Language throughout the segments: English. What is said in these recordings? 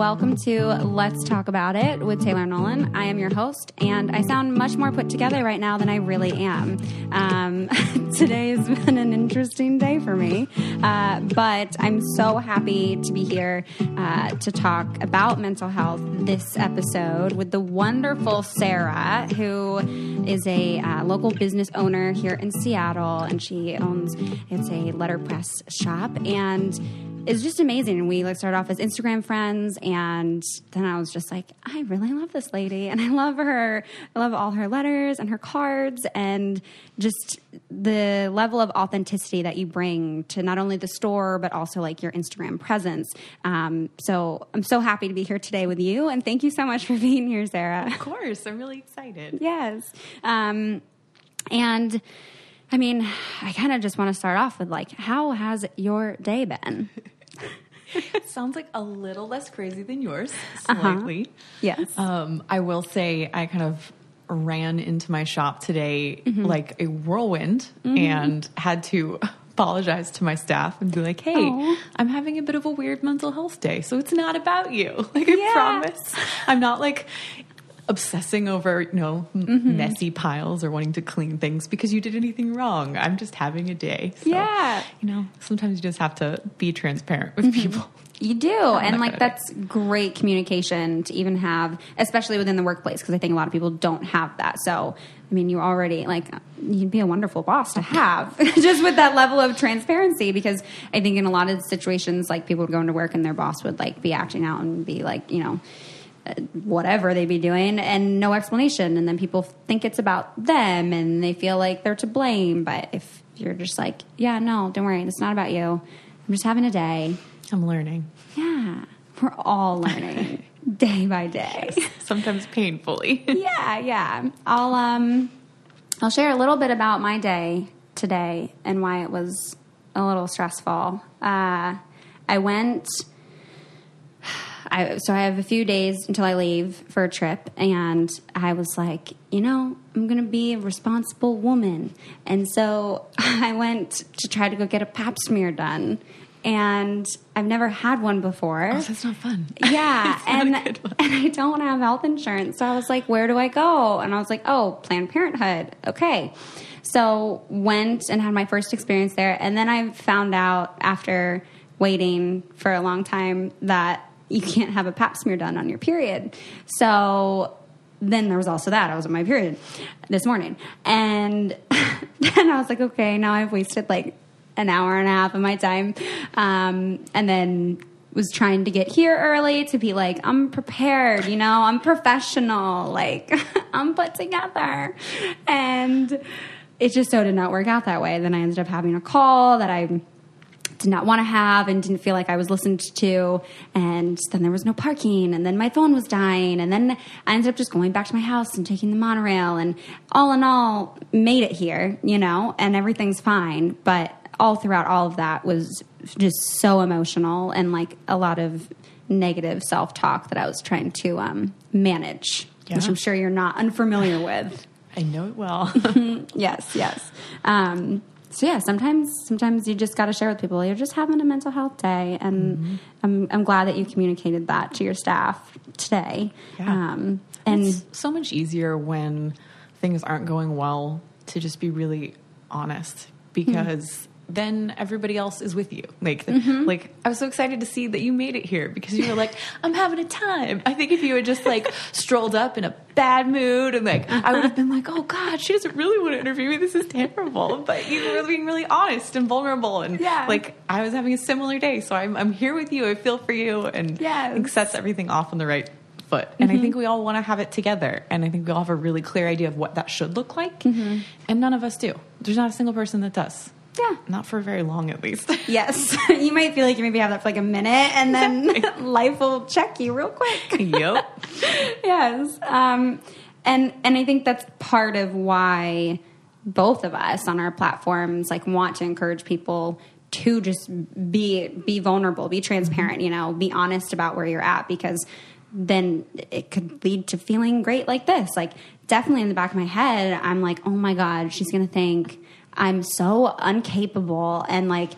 welcome to Let's Talk About It with Taylor Nolan. I am your host, and I sound much more put together right now than I really am. Um, today has been an interesting day for me, uh, but I'm so happy to be here uh, to talk about mental health this episode with the wonderful Sarah, who is a uh, local business owner here in Seattle, and she owns it's a letterpress shop and it's just amazing. And we like started off as Instagram friends, and then I was just like, I really love this lady, and I love her. I love all her letters and her cards, and just the level of authenticity that you bring to not only the store but also like your Instagram presence. Um, so I'm so happy to be here today with you, and thank you so much for being here, Sarah. Of course, I'm really excited. Yes, um, and. I mean, I kind of just want to start off with like, how has your day been? Sounds like a little less crazy than yours, Uh-huh. slightly. Yes. Um, I will say I kind of ran into my shop today Mm-hmm. like a whirlwind and had to apologize to my staff and be like, hey, Aw. I'm having a bit of a weird mental health day, so it's not about you. Like, Yeah. I promise. I'm not like obsessing over, you know, Mm-hmm. messy piles or wanting to clean things because you did anything wrong. I'm just having a day. So, Yeah. You know, sometimes you just have to be transparent with people. You do. And like that's great communication to even have, especially within the workplace, because I think a lot of people don't have that. So, I mean, you already like you'd be a wonderful boss to have just with that level of transparency because I think in a lot of situations like people would go into work and their boss would like be acting out and be like, you know, whatever they'd be doing and no explanation and then people think it's about them and they feel like they're to blame but if you're just like yeah no don't worry it's not about you i'm just having a day I'm learning. yeah, we're all learning day by day. Sometimes painfully. yeah, yeah. I'll um I'll share a little bit about my day today and why it was a little stressful. Uh, I went I, so I have a few days until I leave for a trip, and I was like, you know, I'm going to be a responsible woman, and so I went to try to go get a Pap smear done, and I've never had one before. Oh, that's not fun. Yeah, not and and I don't have health insurance, so I was like, "Where do I go?" And I was like, "Oh, Planned Parenthood." Okay, so went and had my first experience there, and then I found out after waiting for a long time that you can't have a Pap smear done on your period. So then there was also that I was on my period this morning, and then I was like, "Okay, now I've wasted like." an hour and a half of my time um, and then was trying to get here early to be like i'm prepared you know i'm professional like i'm put together and it just so did not work out that way then i ended up having a call that i did not want to have and didn't feel like I was listened to. And then there was no parking, and then my phone was dying, and then I ended up just going back to my house and taking the monorail. And all in all, made it here, you know, and everything's fine. But all throughout all of that was just so emotional and like a lot of negative self talk that I was trying to um, manage, which I'm sure you're not unfamiliar with. I know it well. yes, yes. Um, so yeah, sometimes sometimes you just got to share with people you're just having a mental health day, and Mm-hmm. I'm I'm glad that you communicated that to your staff today. Yeah. Um, and it's so much easier when things aren't going well to just be really honest because then everybody else is with you. Like, mm-hmm. like I was so excited to see that you made it here because you were like, I'm having a time. I think if you had just like strolled up in a bad mood and like, I would have been like, uh-huh. oh God, she doesn't really want to interview me. This is terrible. But you were being really honest and vulnerable. And Yeah. like, I was having a similar day. So I'm, I'm here with you. I feel for you. And Yes. I think sets everything off on the right foot. And I think mm-hmm. we all want to have it together. And I think we all have a really clear idea of what that should look like. Mm-hmm. And none of us do. There's not a single person that does. Yeah. Not for very long, at least. Yes, you might feel like you maybe have that for like a minute, and then life will check you real quick. yep. yes. Um, and and I think that's part of why both of us on our platforms like want to encourage people to just be be vulnerable, be transparent, you know, be honest about where you're at because then it could lead to feeling great like this. Like definitely in the back of my head, I'm like, "Oh my god, she's going to think I'm so incapable and like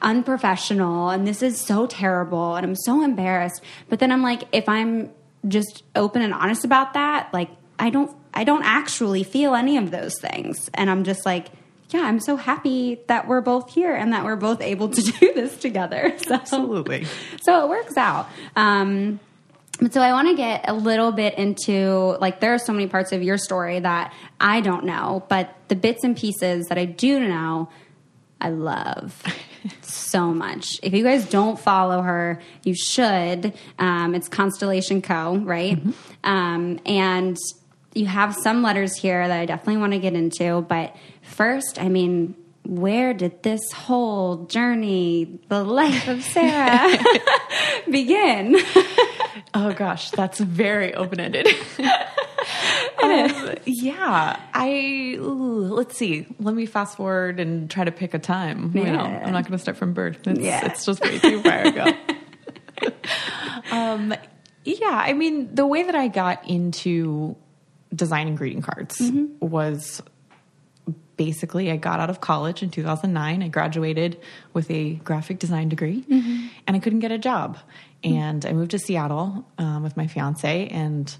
unprofessional and this is so terrible and I'm so embarrassed. But then I'm like, if I'm just open and honest about that, like I don't I don't actually feel any of those things. And I'm just like, yeah, I'm so happy that we're both here and that we're both able to do this together. So, Absolutely. So it works out. Um, but so I want to get a little bit into like there are so many parts of your story that I don't know, but the bits and pieces that I do know, I love so much. If you guys don't follow her, you should. Um, it's Constellation Co. Right, um, and you have some letters here that I definitely want to get into. But first, I mean, where did this whole journey, the life of Sarah, begin? Oh gosh, that's very open ended. um, yeah, I ooh, let's see. Let me fast forward and try to pick a time. You know, I'm not going to start from birth. It's, Yeah. it's just way too far ago. um, yeah, I mean, the way that I got into designing greeting cards was basically I got out of college in 2009. I graduated with a graphic design degree and I couldn't get a job. And I moved to Seattle um, with my fiance and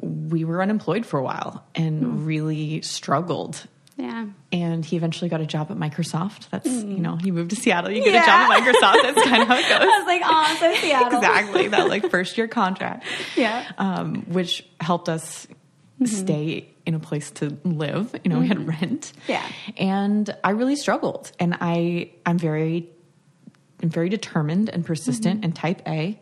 we were unemployed for a while and really struggled. Yeah. And he eventually got a job at Microsoft. That's, you know, you move to Seattle, you get a job at Microsoft. That's kind of how it goes. I was like, oh, so Seattle. exactly. That like first year contract Yeah. um, which helped us Mm-hmm. stay in a place to live. You know, we had mm-hmm. rent. Yeah. and I really struggled, and I I'm very I'm very determined and persistent mm-hmm. and type A.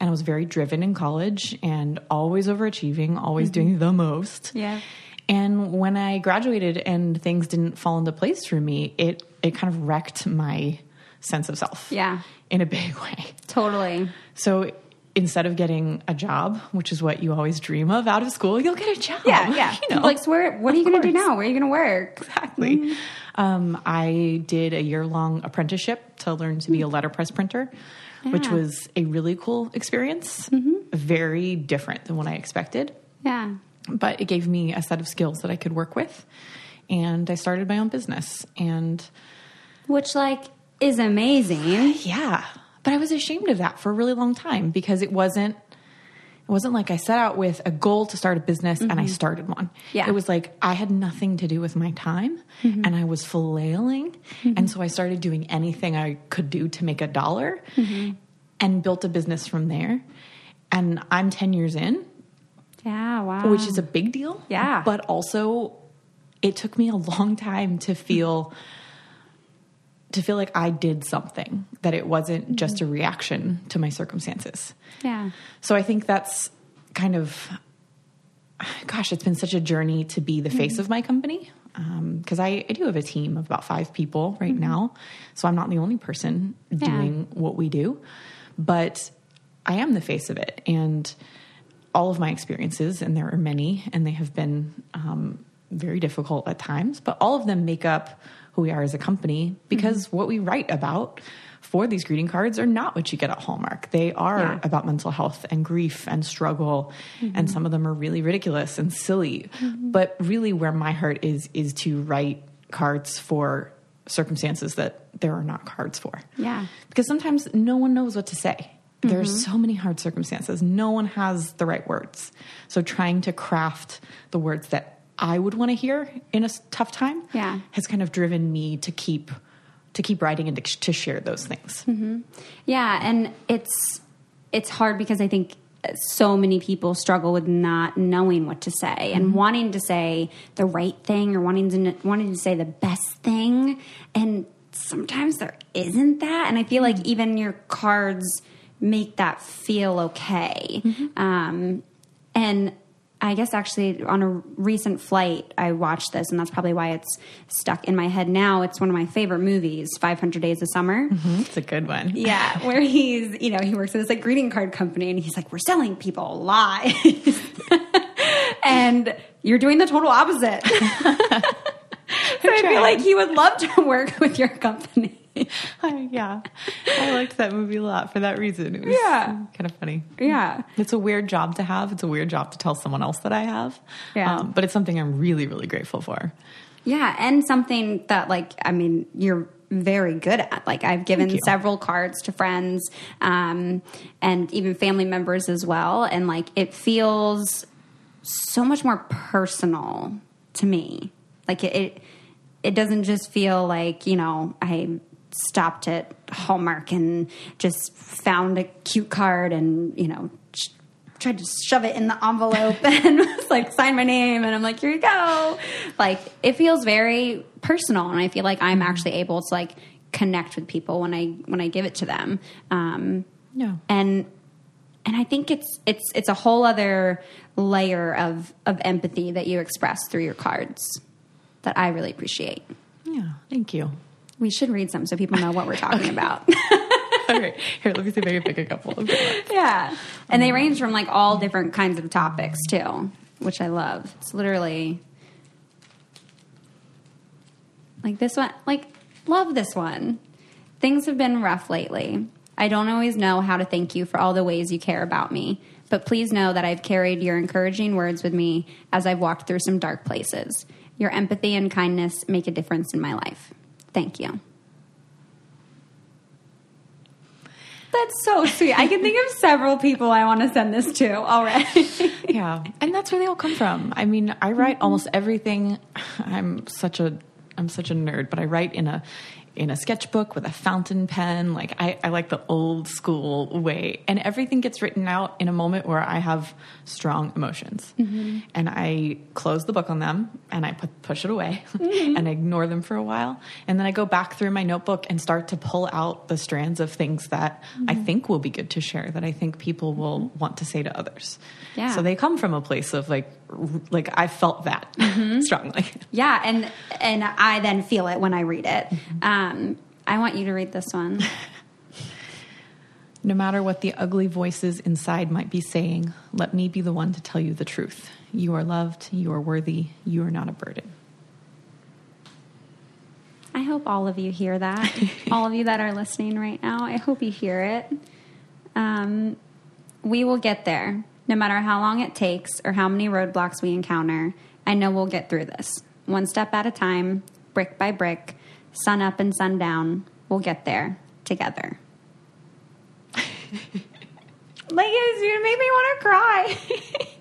And I was very driven in college and always overachieving, always doing the most. Yeah. And when I graduated and things didn't fall into place for me, it it kind of wrecked my sense of self. Yeah. In a big way. Totally. So instead of getting a job, which is what you always dream of out of school, you'll get a job. Yeah, yeah. You know, Like, so where, what are you going to do now? Where are you going to work? exactly. Mm-hmm. Um, I did a year long apprenticeship to learn to be a mm. letterpress printer, which was a really cool experience. Mm-hmm. Very different than what I expected, Yeah. but it gave me a set of skills that I could work with. And I started my own business. And Which, like, is amazing. yeah, but I was ashamed of that for a really long time because it wasn't it wasn't like I set out with a goal to start a business and I mm-hmm. started one. Yeah. It was like I had nothing to do with my time mm-hmm. and I was flailing mm-hmm. and so I started doing anything I could do to make a dollar and built a business from there. And I'm 10 years in, Yeah, wow. which is a big deal. Yeah. But also it took me a long time to feel to feel like I did something, that it wasn't mm-hmm. just a reaction to my circumstances. Yeah. So I think that's kind of gosh, it's been such a journey to be the face mm-hmm. of my company. Um, because I, I do have a team of about five people right mm-hmm. now. So I'm not the only person Yeah. doing what we do, but I am the face of it. And all of my experiences, and there are many, and they have been um, very difficult at times, but all of them make up who we are as a company because mm-hmm. what we write about for these greeting cards are not what you get at Hallmark. They are Yeah. about mental health and grief and struggle, mm-hmm. and some of them are really ridiculous and silly. Mm-hmm. But really, where my heart is, is to write cards for circumstances that there are not cards for Yeah. because sometimes no one knows what to say. There's so many hard circumstances. No one has the right words. So trying to craft the words that I would want to hear in a tough time Yeah. has kind of driven me to keep to keep writing and to, to share those things. Mm-hmm. Yeah, and it's it's hard because I think uh, so many people struggle with not knowing what to say and mm-hmm. wanting to say the right thing or wanting to wanting to say the best thing and sometimes there isn't that and I feel like mm-hmm. even your cards make that feel okay. Um, and I guess actually on a recent flight, I watched this, and that's probably why it's stuck in my head now. It's one of my favorite movies, 500 Days of Summer. Mm-hmm. It's a good one. Yeah, where he's, you know, he works at this like greeting card company and he's like, we're selling people lies. and you're doing the total opposite. so I feel like he would love to work with your company. I- yeah, I liked that movie a lot for that reason. It was Yeah. kind of funny. yeah. It's a weird job to have. It's a weird job to tell someone else that I have. Yeah. Um, but it's something I'm really, really grateful for. Yeah, and something that like I mean, you're very good at. Like I've given several cards to friends um, and even family members as well, and like it feels so much more personal to me. Like it, it, it doesn't just feel like you know I stopped at Hallmark and just found a cute card and you know sh- tried to shove it in the envelope and was like sign my name and I'm like here you go. Like it feels very personal and I feel like I'm actually able to like connect with people when I when I give it to them. Um, Yeah. and and I think it's it's it's a whole other layer of of empathy that you express through your cards that I really appreciate. Yeah. Thank you. We should read some so people know what we're talking about. All right. Here, let me see if I can pick a couple of yeah. And they range from like all different kinds of topics too, which I love. It's literally like this one, like love this one. Things have been rough lately. I don't always know how to thank you for all the ways you care about me, but please know that I've carried your encouraging words with me as I've walked through some dark places. Your empathy and kindness make a difference in my life. Thank you. That's so sweet. I can think of several people I want to send this to already. yeah and that's where they all come from i mean i write mm-hmm. almost everything i'm such a i'm such a nerd but i write in a in a sketchbook with a fountain pen. Like I, I like the old school way. And everything gets written out in a moment where i have strong emotions. Mm-hmm. And i close the book on them and i put, push it away mm-hmm. and ignore them for a while. And then i go back through my notebook and start to pull out the strands of things that mm-hmm. i think will be good to share that i think people will want to say to others. Yeah. so they come from a place of like, like I felt that strongly. yeah, and and I then feel it when I read it. Um, I want you to read this one. No matter what the ugly voices inside might be saying, let me be the one to tell you the truth. You are loved. You are worthy. You are not a burden. I hope all of you hear that. all of you that are listening right now, I hope you hear it. Um, we will get there, no matter how long it takes or how many roadblocks we encounter. I know we'll get through this. One step at a time, brick by brick, sun up and sun down. We'll get there together. like, it's- you made me want to cry.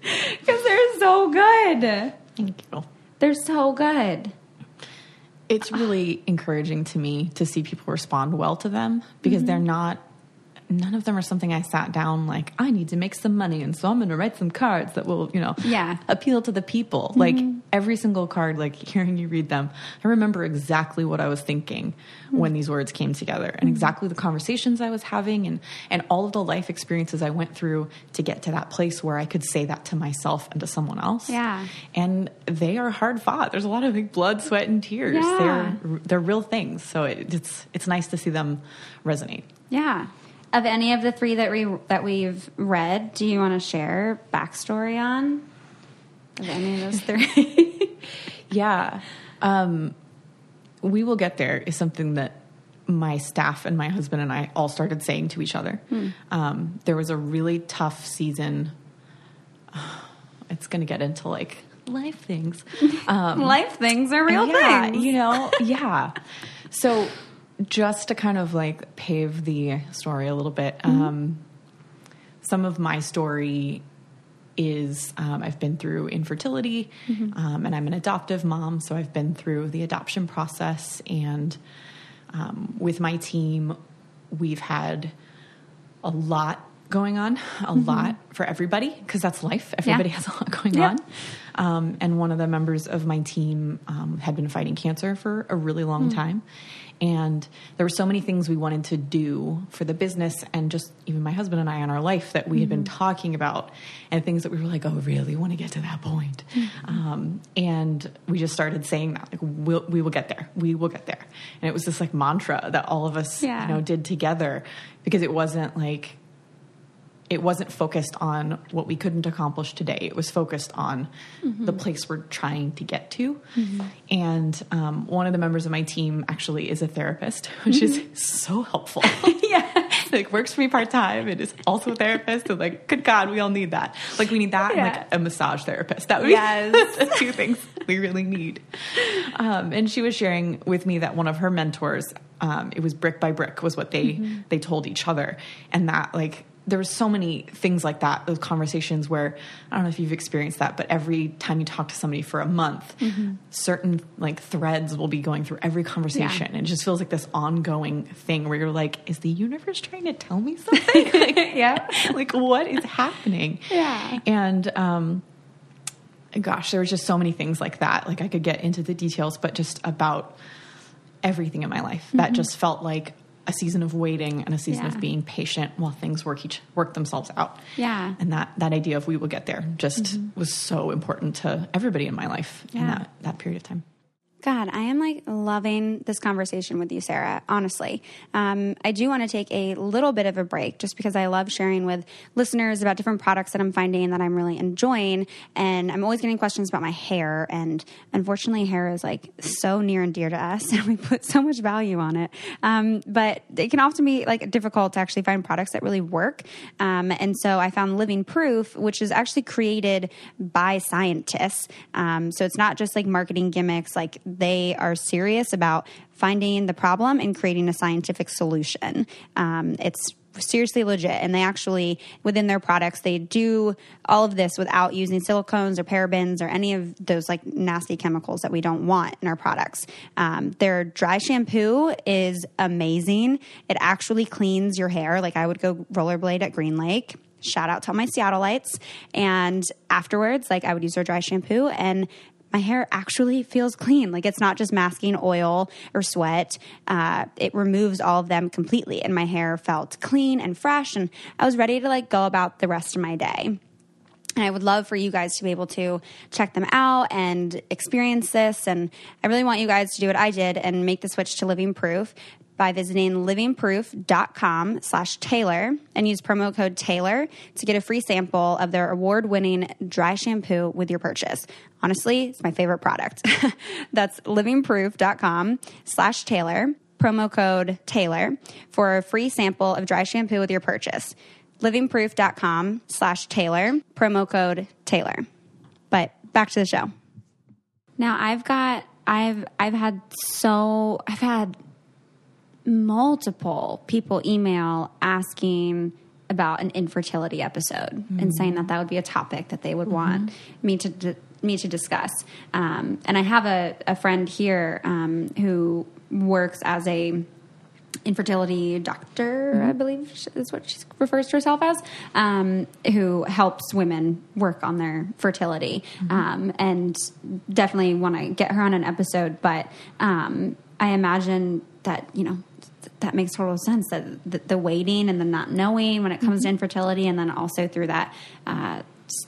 Because they're so good. Thank you. They're so good. It's really encouraging to me to see people respond well to them because mm-hmm. they're not, none of them are something I sat down like, I need to make some money. And so I'm going to write some cards that will, you know, Yeah. appeal to the people. Like mm-hmm. every single card, like hearing you read them, I remember exactly what I was thinking mm-hmm. when these words came together and mm-hmm. exactly the conversations I was having and, and all of the life experiences I went through to get to that place where I could say that to myself and to someone else. Yeah. And they are hard fought. There's a lot of like blood, sweat, and tears. Yeah. They're they're real things. So it, it's it's nice to see them resonate. Yeah. Of any of the three that we that we've read, do you want to share backstory on? Of any of those three? Yeah. Um, we will get there is something that my staff and my husband and I all started saying to each other. Um, there was a really tough season. It's going to get into like life things. Um, Life things are real yeah, things. you know, yeah. So just to kind of like pave the story a little bit, um, some of my story is um, I've been through infertility um, and I'm an adoptive mom, so I've been through the adoption process. And um, with my team, we've had a lot going on, a lot for everybody, because that's life. Everybody has a lot going Yep. on. Um, and one of the members of my team um, had been fighting cancer for a really long time. And there were so many things we wanted to do for the business and just even my husband and I in our life that we had been talking about and things that we were like, oh, really want to get to that point. Um, and we just started saying that, like, we'll, we will get there. We will get there. And it was this like mantra that all of us, Yeah. you know, did together because it wasn't like, it wasn't focused on what we couldn't accomplish today. It was focused on the place we're trying to get to. And um, one of the members of my team actually is a therapist, which is so helpful. yeah. like works for me part time and is also a therapist. And like, good God, we all need that. Like we need that and like a massage therapist. That would be Yes. two things we really need. Um, and she was sharing with me that one of her mentors, um, it was brick by brick, was what they mm-hmm. they told each other, and that like there were so many things like that those conversations where i don't know if you've experienced that but every time you talk to somebody for a month mm-hmm. certain like threads will be going through every conversation yeah. and it just feels like this ongoing thing where you're like is the universe trying to tell me something like, yeah like what is happening yeah and um gosh there was just so many things like that like i could get into the details but just about everything in my life mm-hmm. that just felt like a season of waiting and a season yeah. of being patient while things work each work themselves out. Yeah. And that that idea of we will get there just mm-hmm. was so important to everybody in my life yeah. in that, that period of time. God, I am like loving this conversation with you, Sarah, honestly. Um, I do want to take a little bit of a break just because I love sharing with listeners about different products that I'm finding that I'm really enjoying. And I'm always getting questions about my hair. And unfortunately, hair is like so near and dear to us, and we put so much value on it. Um, but it can often be like difficult to actually find products that really work. Um, and so I found Living Proof, which is actually created by scientists. Um, so it's not just like marketing gimmicks, like they are serious about finding the problem and creating a scientific solution. Um, it's seriously legit. And they actually within their products they do all of this without using silicones or parabens or any of those like nasty chemicals that we don't want in our products. Um, their dry shampoo is amazing. It actually cleans your hair. Like i would go rollerblade at green lake. Shout out to all my seattleites and afterwards like i would use their dry shampoo. And my hair actually feels clean. Like it's not just masking oil or sweat. Uh, it removes all of them completely. And my hair felt clean and fresh. And I was ready to like go about the rest of my day. And I would love for you guys to be able to check them out and experience this. And I really want you guys to do what I did and make the switch to Living Proof by visiting livingproof.com slash Taylor and use promo code Taylor to get a free sample of their award-winning dry shampoo with your purchase. Honestly, it's my favorite product. That's livingproof.com slash Taylor, promo code Taylor for a free sample of dry shampoo with your purchase. livingproof.com slash Taylor, promo code Taylor. But back to the show. Now I've got I've I've had so I've had multiple people email asking about an infertility episode mm-hmm. and saying that that would be a topic that they would mm-hmm. want me to me to discuss. Um, and I have a, a friend here um, who works as a infertility doctor, mm-hmm. I believe is what she refers to herself as, um, who helps women work on their fertility. Mm-hmm. Um, and definitely want to get her on an episode. But um, I imagine that, you know, that makes total sense that the, the, waiting and the not knowing when it comes mm-hmm. to infertility and then also through that uh,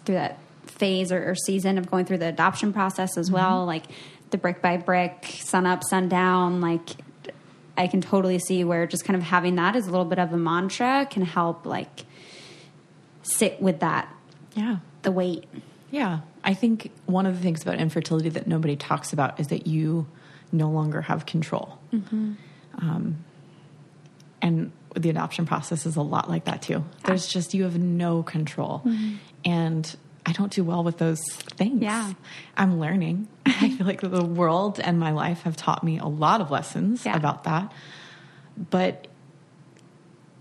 through that phase or, or, season of going through the adoption process as mm-hmm. well like the brick by brick sun up sun down like i can totally see where just kind of having that as a little bit of a mantra can help like sit with that yeah the weight yeah i think one of the things about infertility that nobody talks about is that you no longer have control mm-hmm. um, and the adoption process is a lot like that too. There's just you have no control, mm-hmm. and I don't do well with those things. Yeah, I'm learning. I feel like the world and my life have taught me a lot of lessons yeah. about that, but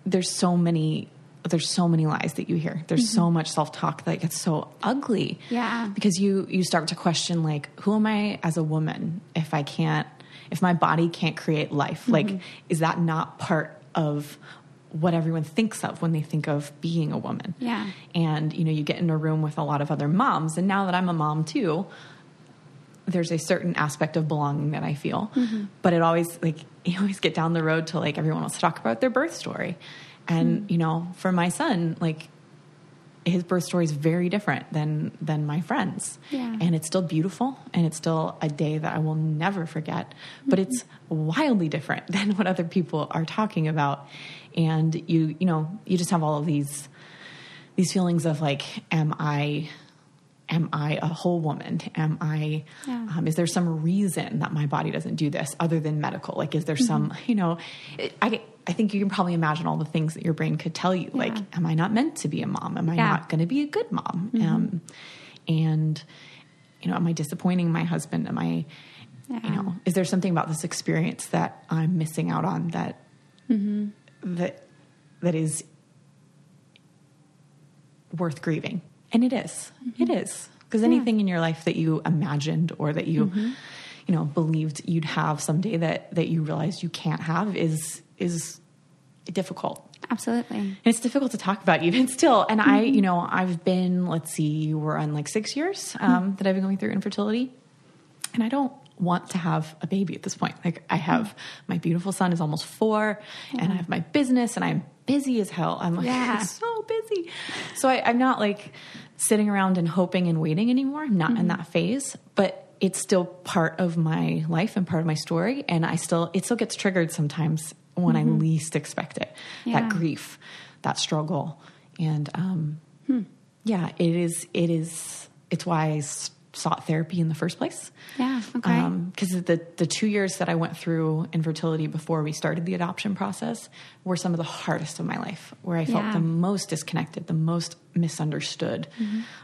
there's so many there's so many lies that you hear. There's mm-hmm. so much self-talk that gets so ugly. Yeah. Because you you start to question like who am I as a woman if I can't if my body can't create life? Mm-hmm. Like is that not part of what everyone thinks of when they think of being a woman. Yeah. And you know, you get in a room with a lot of other moms and now that I'm a mom too, there's a certain aspect of belonging that I feel. Mm-hmm. But it always like you always get down the road to like everyone wants to talk about their birth story. And mm-hmm. you know, for my son, like his birth story is very different than than my friends yeah. and it's still beautiful and it's still a day that i will never forget mm-hmm. but it's wildly different than what other people are talking about and you you know you just have all of these these feelings of like am i am i a whole woman am i yeah. um, is there some reason that my body doesn't do this other than medical like is there mm-hmm. some you know i I think you can probably imagine all the things that your brain could tell you. Yeah. Like, am I not meant to be a mom? Am I yeah. not going to be a good mom? Mm-hmm. Um, and you know, am I disappointing my husband? Am I, you know, is there something about this experience that I'm missing out on that that that is worth grieving? And it is. It mm-hmm. is. Because anything in your life that you imagined or that you, mm-hmm. you know, believed you'd have someday that that you realized you can't have is is difficult. Absolutely. And it's difficult to talk about even still. And I, mm-hmm. you know, I've been, let's see, we're on like six years um, that I've been going through infertility. And I don't want to have a baby at this point. Like I have my beautiful son is almost four and I have my business and I'm busy as hell. I'm like Yeah. so busy. So I, I'm not like sitting around and hoping and waiting anymore. I'm not in mm-hmm. that phase, but it's still part of my life and part of my story. And I still, it still gets triggered sometimes when I mm-hmm. least expect it. Yeah. That grief, that struggle. And, um, hmm. yeah, it is, it is, it's why I sought therapy in the first place. Yeah. Okay. Because the the two years that I went through infertility before we started the adoption process were some of the hardest of my life, where I felt Yeah. the most disconnected, the most misunderstood,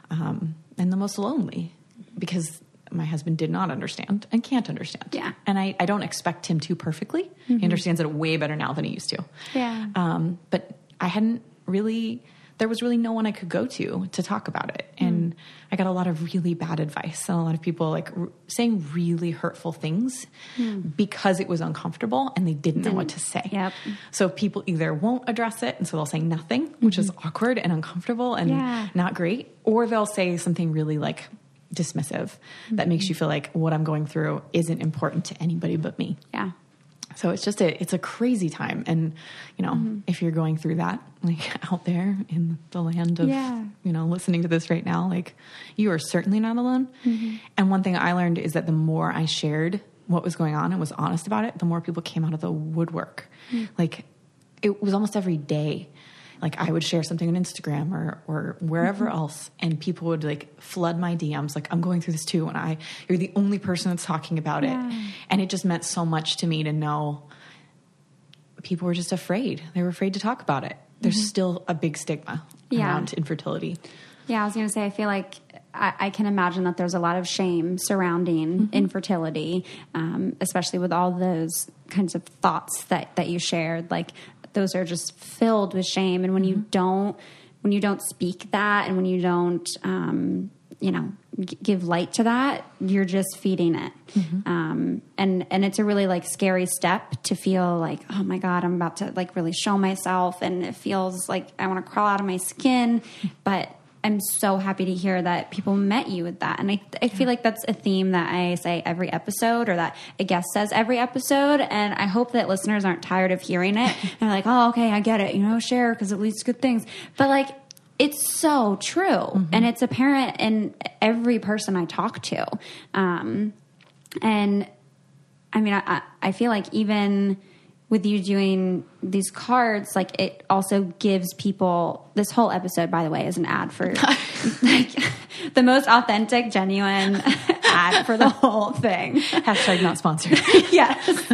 um, and the most lonely, because my husband did not understand and can't understand. Yeah. and I, I don't expect him to perfectly. He understands it way better now than he used to. Yeah. Um, but I hadn't really, there was really no one I could go to to talk about it. And I got a lot of really bad advice and a lot of people like r- saying really hurtful things hmm. because it was uncomfortable and they didn't, know what to say. Yep. So people either won't address it and so they'll say nothing, which is mm-hmm. awkward and uncomfortable and Yeah. not great, or they'll say something really like dismissive that makes mm-hmm. you feel like what I'm going through isn't important to anybody but me. yeah. So it's just a it's a crazy time, and you know Mm-hmm. if you're going through that, like out there in the land of Yeah. you know listening to this right now, like you are certainly not alone. Mm-hmm. And one thing I learned is that the more I shared what was going on and was honest about it, the more people came out of the woodwork. Mm. Like it was almost every day. Like I would share something on Instagram or or wherever Mm-hmm. else, and people would like flood my DMs. Like I'm going through this too, and I you're the only person that's talking about Yeah. it, and it just meant so much to me to know people were just afraid. They were afraid to talk about it. There's still a big stigma Mm-hmm. Yeah. around infertility. Yeah, I was going to say, I feel like I, I can imagine that there's a lot of shame surrounding infertility, um, especially with all those kinds of thoughts that, that you shared. Like those are just filled with shame, and when you don't, when you don't speak that, and when you don't, um, you know, g- give light to that, you're just feeding it. Um, and and it's a really like scary step to feel like, oh my god, I'm about to like really show myself, and it feels like I want to crawl out of my skin, but. I'm so happy to hear that people met you with that. And I, I feel like that's a theme that I say every episode or that a guest says every episode. And I hope that listeners aren't tired of hearing it. They're like, oh, okay, I get it. You know, share because it leads to good things. But like, it's so true. And it's apparent in every person I talk to. Um, and I mean, I I feel like even with you doing these cards, like it also gives people this whole episode, by the way, is an ad for like the most authentic, genuine ad for the whole thing. Hashtag not sponsored. yes.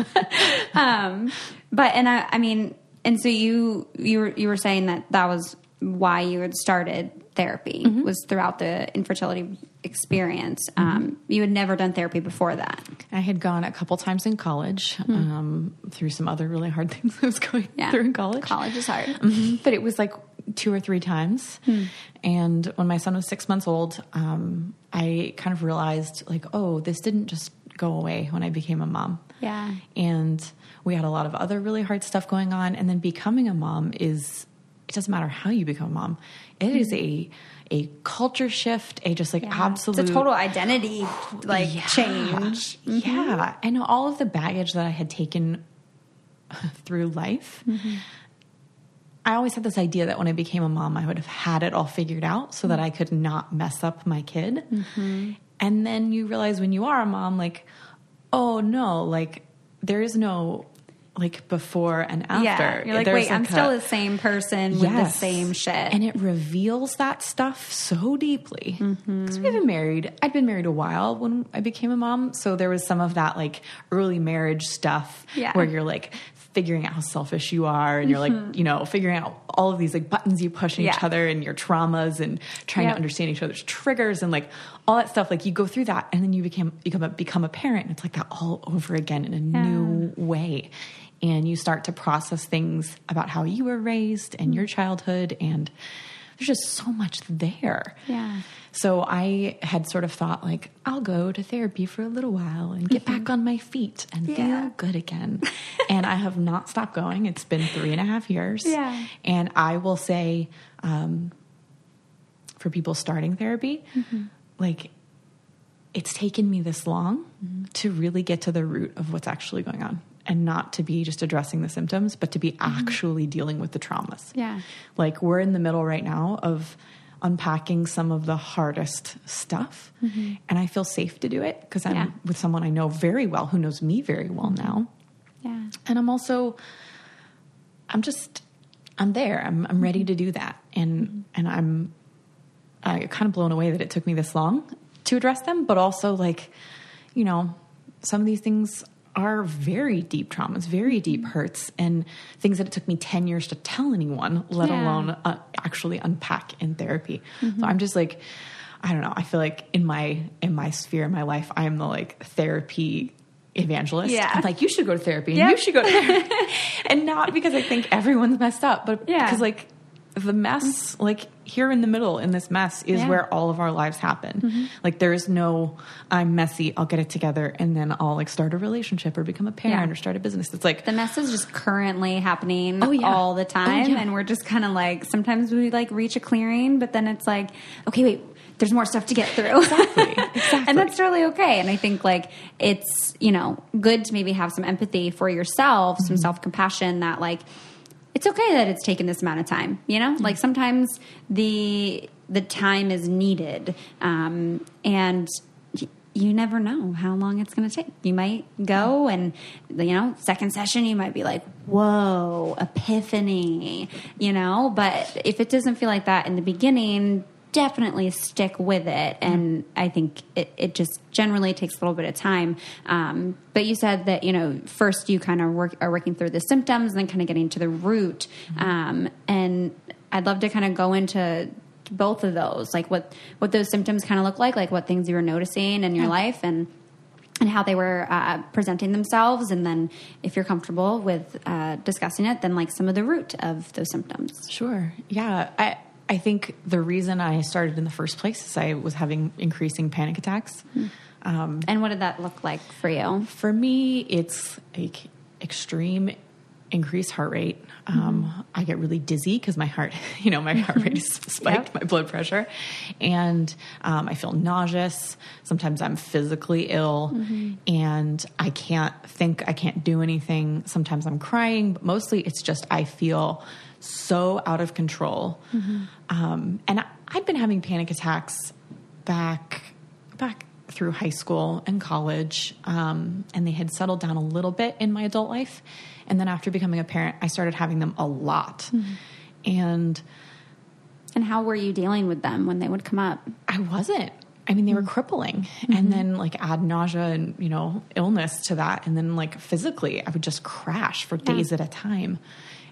um, but and I, I mean, and so you you were you were saying that that was why you had started therapy was throughout the infertility experience. Um, you had never done therapy before that. I had gone a couple times in college um, through some other really hard things I was going Yeah. through in college. College is hard. Mhm. But it was like two or three times. And when my son was six months old, um, I kind of realized, like, oh, this didn't just go away when I became a mom. Yeah. And we had a lot of other really hard stuff going on. And then becoming a mom is, it doesn't matter how you become a mom, It is a a culture shift, a just like absolute It's a total identity like Yeah. change. Yeah. Mm-hmm. And all of the baggage that I had taken through life. Mm-hmm. I always had this idea that when I became a mom, I would have had it all figured out so that I could not mess up my kid. Mm-hmm. And then you realize when you are a mom, like, oh no, like there is no like before and after. Yeah. You're like, There's wait, I'm a- still the same person with the same shit. And it reveals that stuff so deeply. Mm-hmm. Because we've been married. I'd been married a while when I became a mom. So there was some of that like early marriage stuff Yeah. where you're like figuring out how selfish you are and you're like you know figuring out all of these like buttons you push in each Mm-hmm. Other and your traumas and trying Yep. to understand each other's triggers and like all that stuff like you go through that and then you become you become a, become a parent and it's like that all over again in a new way and you start to process things about how you were raised and your childhood and there's just so much there Yeah. so I had sort of thought, like, I'll go to therapy for a little while and get back on my feet and Mm-hmm. Yeah. feel good again. and I have not stopped going. It's been three and a half years. Yeah. And I will say, um, for people starting therapy, Mm-hmm. like, it's taken me this long Mm-hmm. to really get to the root of what's actually going on and not to be just addressing the symptoms, but to be actually dealing with the traumas. Mm-hmm. Yeah. Like we're in the middle right now of unpacking some of the hardest stuff. And I feel safe to do it because I'm Mm-hmm. Yeah. with someone I know very well who knows me very well now. Yeah. And I'm also I'm just I'm there. I'm I'm ready to do that. And and I'm uh, kind of blown away that it took me this long to address them, but also like, you know, some of these things are very deep traumas, very deep hurts, and things that it took me 10 years to tell anyone, let Yeah. alone uh, actually unpack in therapy. So I'm just like, I don't know. I feel like in my in my sphere in my life, I am the like therapy evangelist. Yeah. I'm like, you should go to therapy and Yep. you should go to therapy. and not because I think everyone's messed up, but Yeah. because like the mess, like here in the middle in this mess is Yeah. where all of our lives happen. Like there is no, I'm messy, I'll get it together and then I'll like start a relationship or become a parent Yeah. or start a business. It's like, The mess is just currently happening Oh, yeah. all the time. Oh. And we're just kind of like, sometimes we like reach a clearing, but then it's like, okay, wait, there's more stuff to get through. Exactly. Exactly. and that's totally okay. And I think like it's, you know, good to maybe have some empathy for yourself, Mm-hmm. some self compassion that like, it's okay that it's taken this amount of time, you know? Like sometimes the the time is needed. Um, and y- you never know how long it's going to take. You might go and you know, second session you might be like, "Whoa, epiphany," you know, but if it doesn't feel like that in the beginning, definitely stick with it. And i think it, it just generally takes a little bit of time. Um, but you said that you know first you kind of work, are working through the symptoms and then kind of getting to the root. Um, and i'd love to kind of go into both of those like what what those symptoms kind of look like like what things you were noticing in your life and and how they were uh, presenting themselves. And then if you're comfortable with uh, discussing it then like some of the root of those symptoms. Sure. Yeah. I I think the reason I started in the first place is I was having increasing panic attacks. Um, and what did that look like for you for me, it's like extreme increased heart rate. Um, I get really dizzy because my heart, you know, my heart rate is spiked, Yep. my blood pressure, and um, I feel nauseous. Sometimes I'm physically ill, and I can't think. I can't do anything. Sometimes I'm crying, but mostly it's just I feel so out of control. Um, and I, I'd been having panic attacks back back through high school and college, um, and they had settled down a little bit in my adult life. And then after becoming a parent, I started having them a lot. And And how were you dealing with them when they would come up? I wasn't. I mean, they were crippling. And then, like, add nausea and, you know, illness to that. And then, like, physically, I would just crash for days at a time.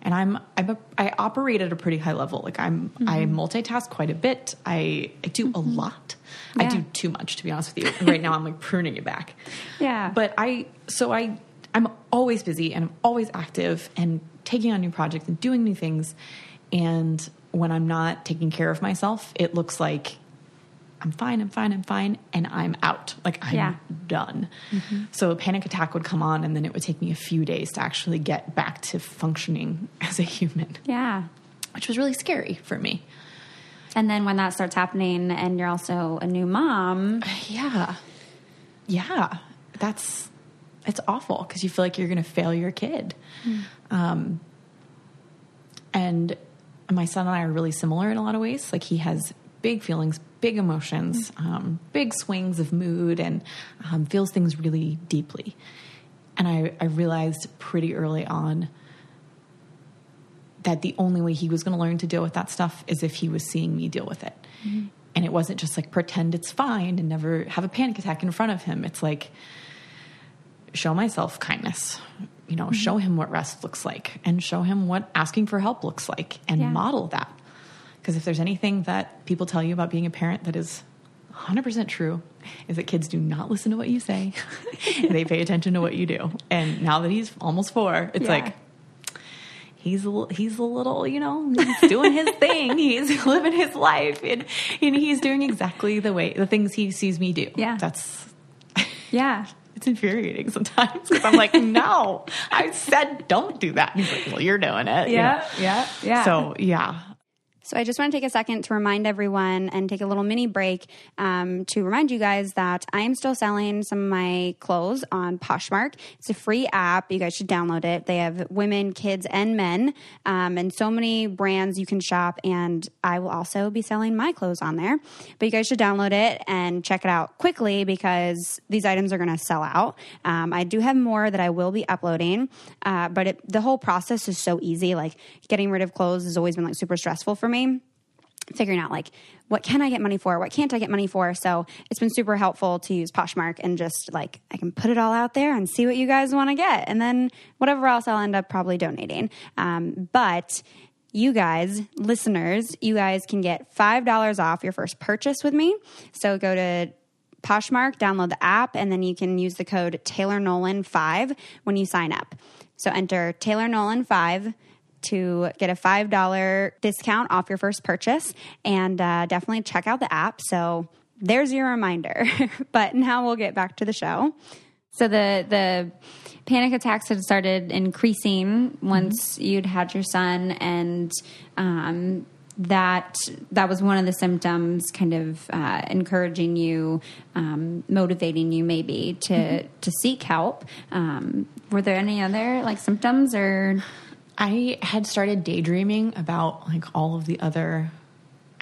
And I'm, I'm a, I operate at a pretty high level. Like, I'm, I mm-hmm. multitask quite a bit. I, I do a mm-hmm. lot. I do too much, to be honest with you. And right now, I'm like pruning it back. Yeah. But I, so I, I'm always busy and I'm always active and taking on new projects and doing new things. And when I'm not taking care of myself, it looks like I'm fine, I'm fine, I'm fine, and I'm out. Like I'm Yeah. done. So a panic attack would come on, and then it would take me a few days to actually get back to functioning as a human, yeah. which was really scary for me. And then when that starts happening and you're also a new mom, Yeah. Yeah. That's, it's awful because you feel like you're going to fail your kid. Um, and my son and I are really similar in a lot of ways. Like he has big feelings, big emotions, um, big swings of mood, and um, feels things really deeply. And I, I realized pretty early on that the only way he was going to learn to deal with that stuff is if he was seeing me deal with it. And it wasn't just like pretend it's fine and never have a panic attack in front of him. It's like show myself kindness, you know, show him what rest looks like and show him what asking for help looks like and Yeah. model that. Because if there's anything that people tell you about being a parent that is 100% true, is that kids do not listen to what you say. they pay attention to what you do. And now that he's almost four, it's Yeah. like, he's a, he's a little, you know, he's doing his thing. He's living his life, and, and he's doing exactly the way the things he sees me do. Yeah. that's Yeah. it's infuriating sometimes because I'm like, no, I said don't do that. And he's like, well, you're doing it. you know? yeah. Yeah. So yeah, So I just want to take a second to remind everyone and take a little mini break um, to remind you guys that I am still selling some of my clothes on Poshmark. It's a free app. You guys should download it. They have women, kids, and men, um, and so many brands you can shop. And I will also be selling my clothes on there. But you guys should download it and check it out quickly because these items are going to sell out. Um, I do have more that I will be uploading, uh, but it, the whole process is so easy. Like getting rid of clothes has always been like super stressful for me figuring out like what can I get money for, what can't I get money for. So it's been super helpful to use Poshmark and just like I can put it all out there and see what you guys want to get, and then whatever else I'll end up probably donating. Um, but you guys, listeners, you guys can get five dollars off your first purchase with me. So go to Poshmark, download the app, and then you can use the code Taylor Nolan five when you sign up. So enter Taylor Nolan five to get a $5 discount off your first purchase and uh, definitely check out the app. So there's your reminder. but now we'll get back to the show. So the the panic attacks had started increasing once you'd had your son, and um, that that was one of the symptoms, kind of uh, encouraging you, um, motivating you maybe to to seek help. Um, were there any other like symptoms or? I had started daydreaming about like all of the other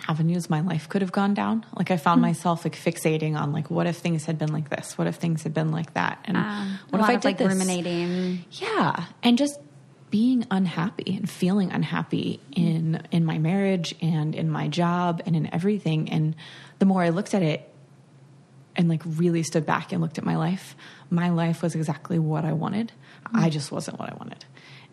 avenues my life could have gone down. Like I found myself like fixating on like what if things had been like this? What if things had been like that? And Um, what if I did like this? ruminating? Yeah, and just being unhappy and feeling unhappy in in my marriage and in my job and in everything. And the more I looked at it and like really stood back and looked at my life, my life was exactly what I wanted. I just wasn't what I wanted,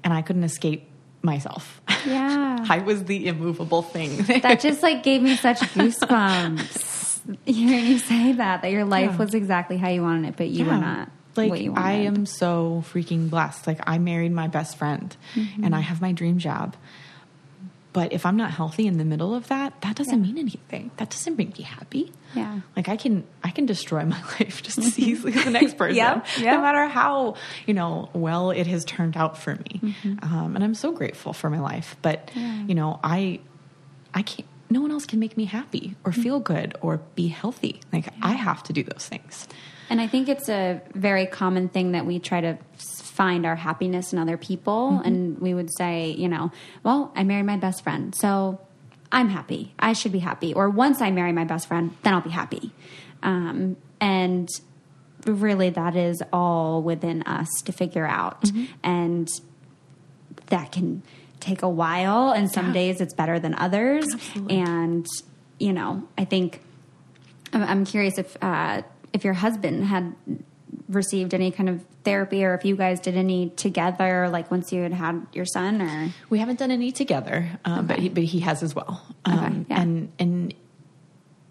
and I couldn't escape myself. Yeah. I was the immovable thing. that just like gave me such goosebumps hearing you say that that your life Yeah. was exactly how you wanted it but you were not like what you wanted. I am so freaking blessed. Like I married my best friend Mm-hmm. and I have my dream job. But if I'm not healthy in the middle of that, that doesn't Yeah. mean anything. That doesn't make me happy. Yeah. Like I can I can destroy my life just as easily as the next person. Yep. No matter how, you know, well it has turned out for me. Mm-hmm. Um, and I'm so grateful for my life. But you know, I I can't no one else can make me happy or Mm-hmm. feel good or be healthy. Like I have to do those things. and i think it's a very common thing that we try to find our happiness in other people Mm-hmm. and we would say you know well i married my best friend so i'm happy i should be happy or once i marry my best friend then i'll be happy um, and really that is all within us to figure out Mm-hmm. and that can take a while and some Yeah. days it's better than others Absolutely. and you know i think i'm, I'm curious if uh, if your husband had received any kind of therapy or if you guys did any together like once you had had your son or We haven't done any together, um, but he, but he has as well. Um, Okay, yeah. And and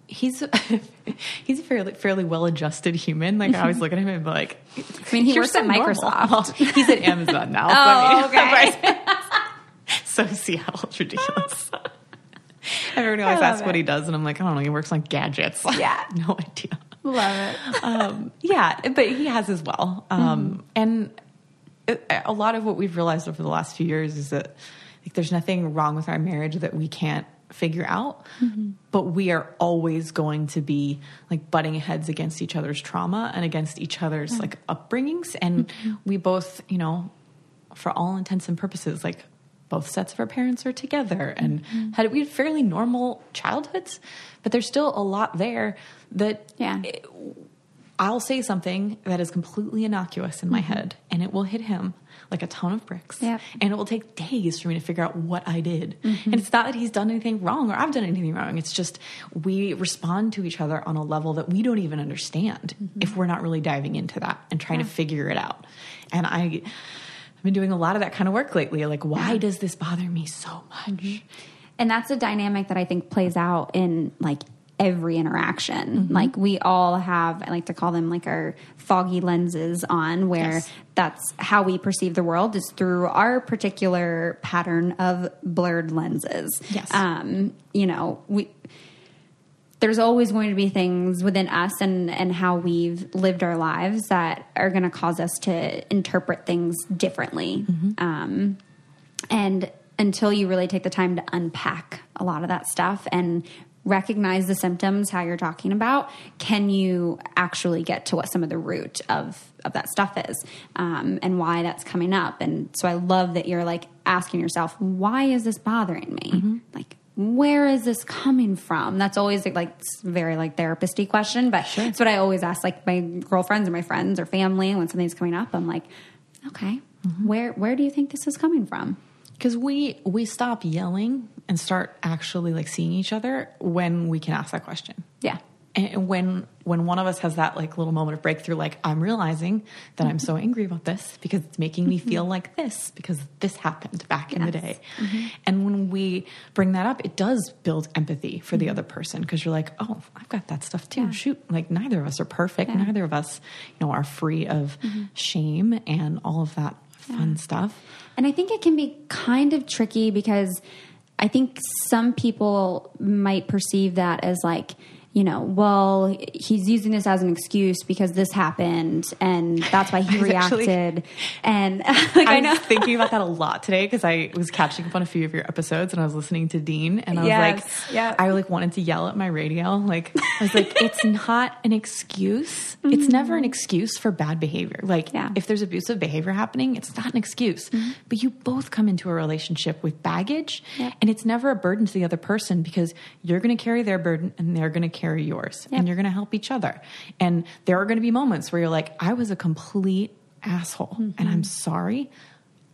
he's he's a fairly fairly well adjusted human. Like I always look at him and be like, I mean, he works so at. Microsoft. Well, he's at Amazon now. so, Oh, I mean, okay. so Seattle, it's ridiculous. Everyone always asks what he does, and I'm like, I don't know. He works on gadgets. Yeah. no idea. Love it. Um, yeah, but he has as well. Um, And it, a lot of what we've realized over the last few years is that like, there's nothing wrong with our marriage that we can't figure out, but we are always going to be like butting heads against each other's trauma and against each other's like upbringings. And we both, you know, for all intents and purposes, like both sets of our parents are together and mm-hmm. had we had fairly normal childhoods, but there's still a lot there that Yeah. I'll say something that is completely innocuous in my mm-hmm. head and it will hit him like a ton of bricks. Yep. And it will take days for me to figure out what I did. Mm-hmm. And it's not that he's done anything wrong or I've done anything wrong. It's just we respond to each other on a level that we don't even understand if we're not really diving into that and trying to figure it out. And I been doing a lot of that kind of work lately. Like, why does this bother me so much? and that's a dynamic that I think plays out in like every interaction. Like we all have, I like to call them like our foggy lenses on, where Yes. that's how we perceive the world is through our particular pattern of blurred lenses. Yes. Um, you know, we there's always going to be things within us and and how we've lived our lives that are going to cause us to interpret things differently. Um, and until you really take the time to unpack a lot of that stuff and recognize the symptoms, how you're talking about, can you actually get to what some of the root of, of that stuff is um, and why that's coming up? And so I love that you're like asking yourself, why is this bothering me? Like, where is this coming from? That's always like very like therapist question, but it's what I always ask like my girlfriends or my friends or family when something's coming up. I'm like, okay, mm-hmm. where where do you think this is coming from? Because we we stop yelling and start actually like seeing each other when we can ask that question. Yeah. And when when one of us has that like little moment of breakthrough, like I'm realizing that I'm so mm-hmm. angry about this because it's making me mm-hmm. feel like this because this happened back in the Yes. day. Mm-hmm. And when we bring that up, it does build empathy for the other person because you're like, oh, I've got that stuff too. Yeah. Shoot, like neither of us are perfect. Yeah. Neither of us, you know, are free of shame and all of that fun stuff. And I think it can be kind of tricky because I think some people might perceive that as like, you know, well, he's using this as an excuse because this happened and that's why he was actually- reacted. and like, I, I, was thinking about that a lot today because I was catching up on a few of your episodes and I was listening to Dean and I was Yes, like, yeah. I like wanted to yell at my radio. Like, I was like, it's not an excuse. It's never an excuse for bad behavior. Like, Mm-hmm. Yeah. Mm-hmm. if there's abusive behavior happening, it's not an excuse. But you both come into a relationship with baggage Yep. and it's never a burden to the other person because you're going to carry their burden and they're going to carry yours Yep. and you're going to help each other. And there are going to be moments where you're like, I was a complete asshole and I'm sorry,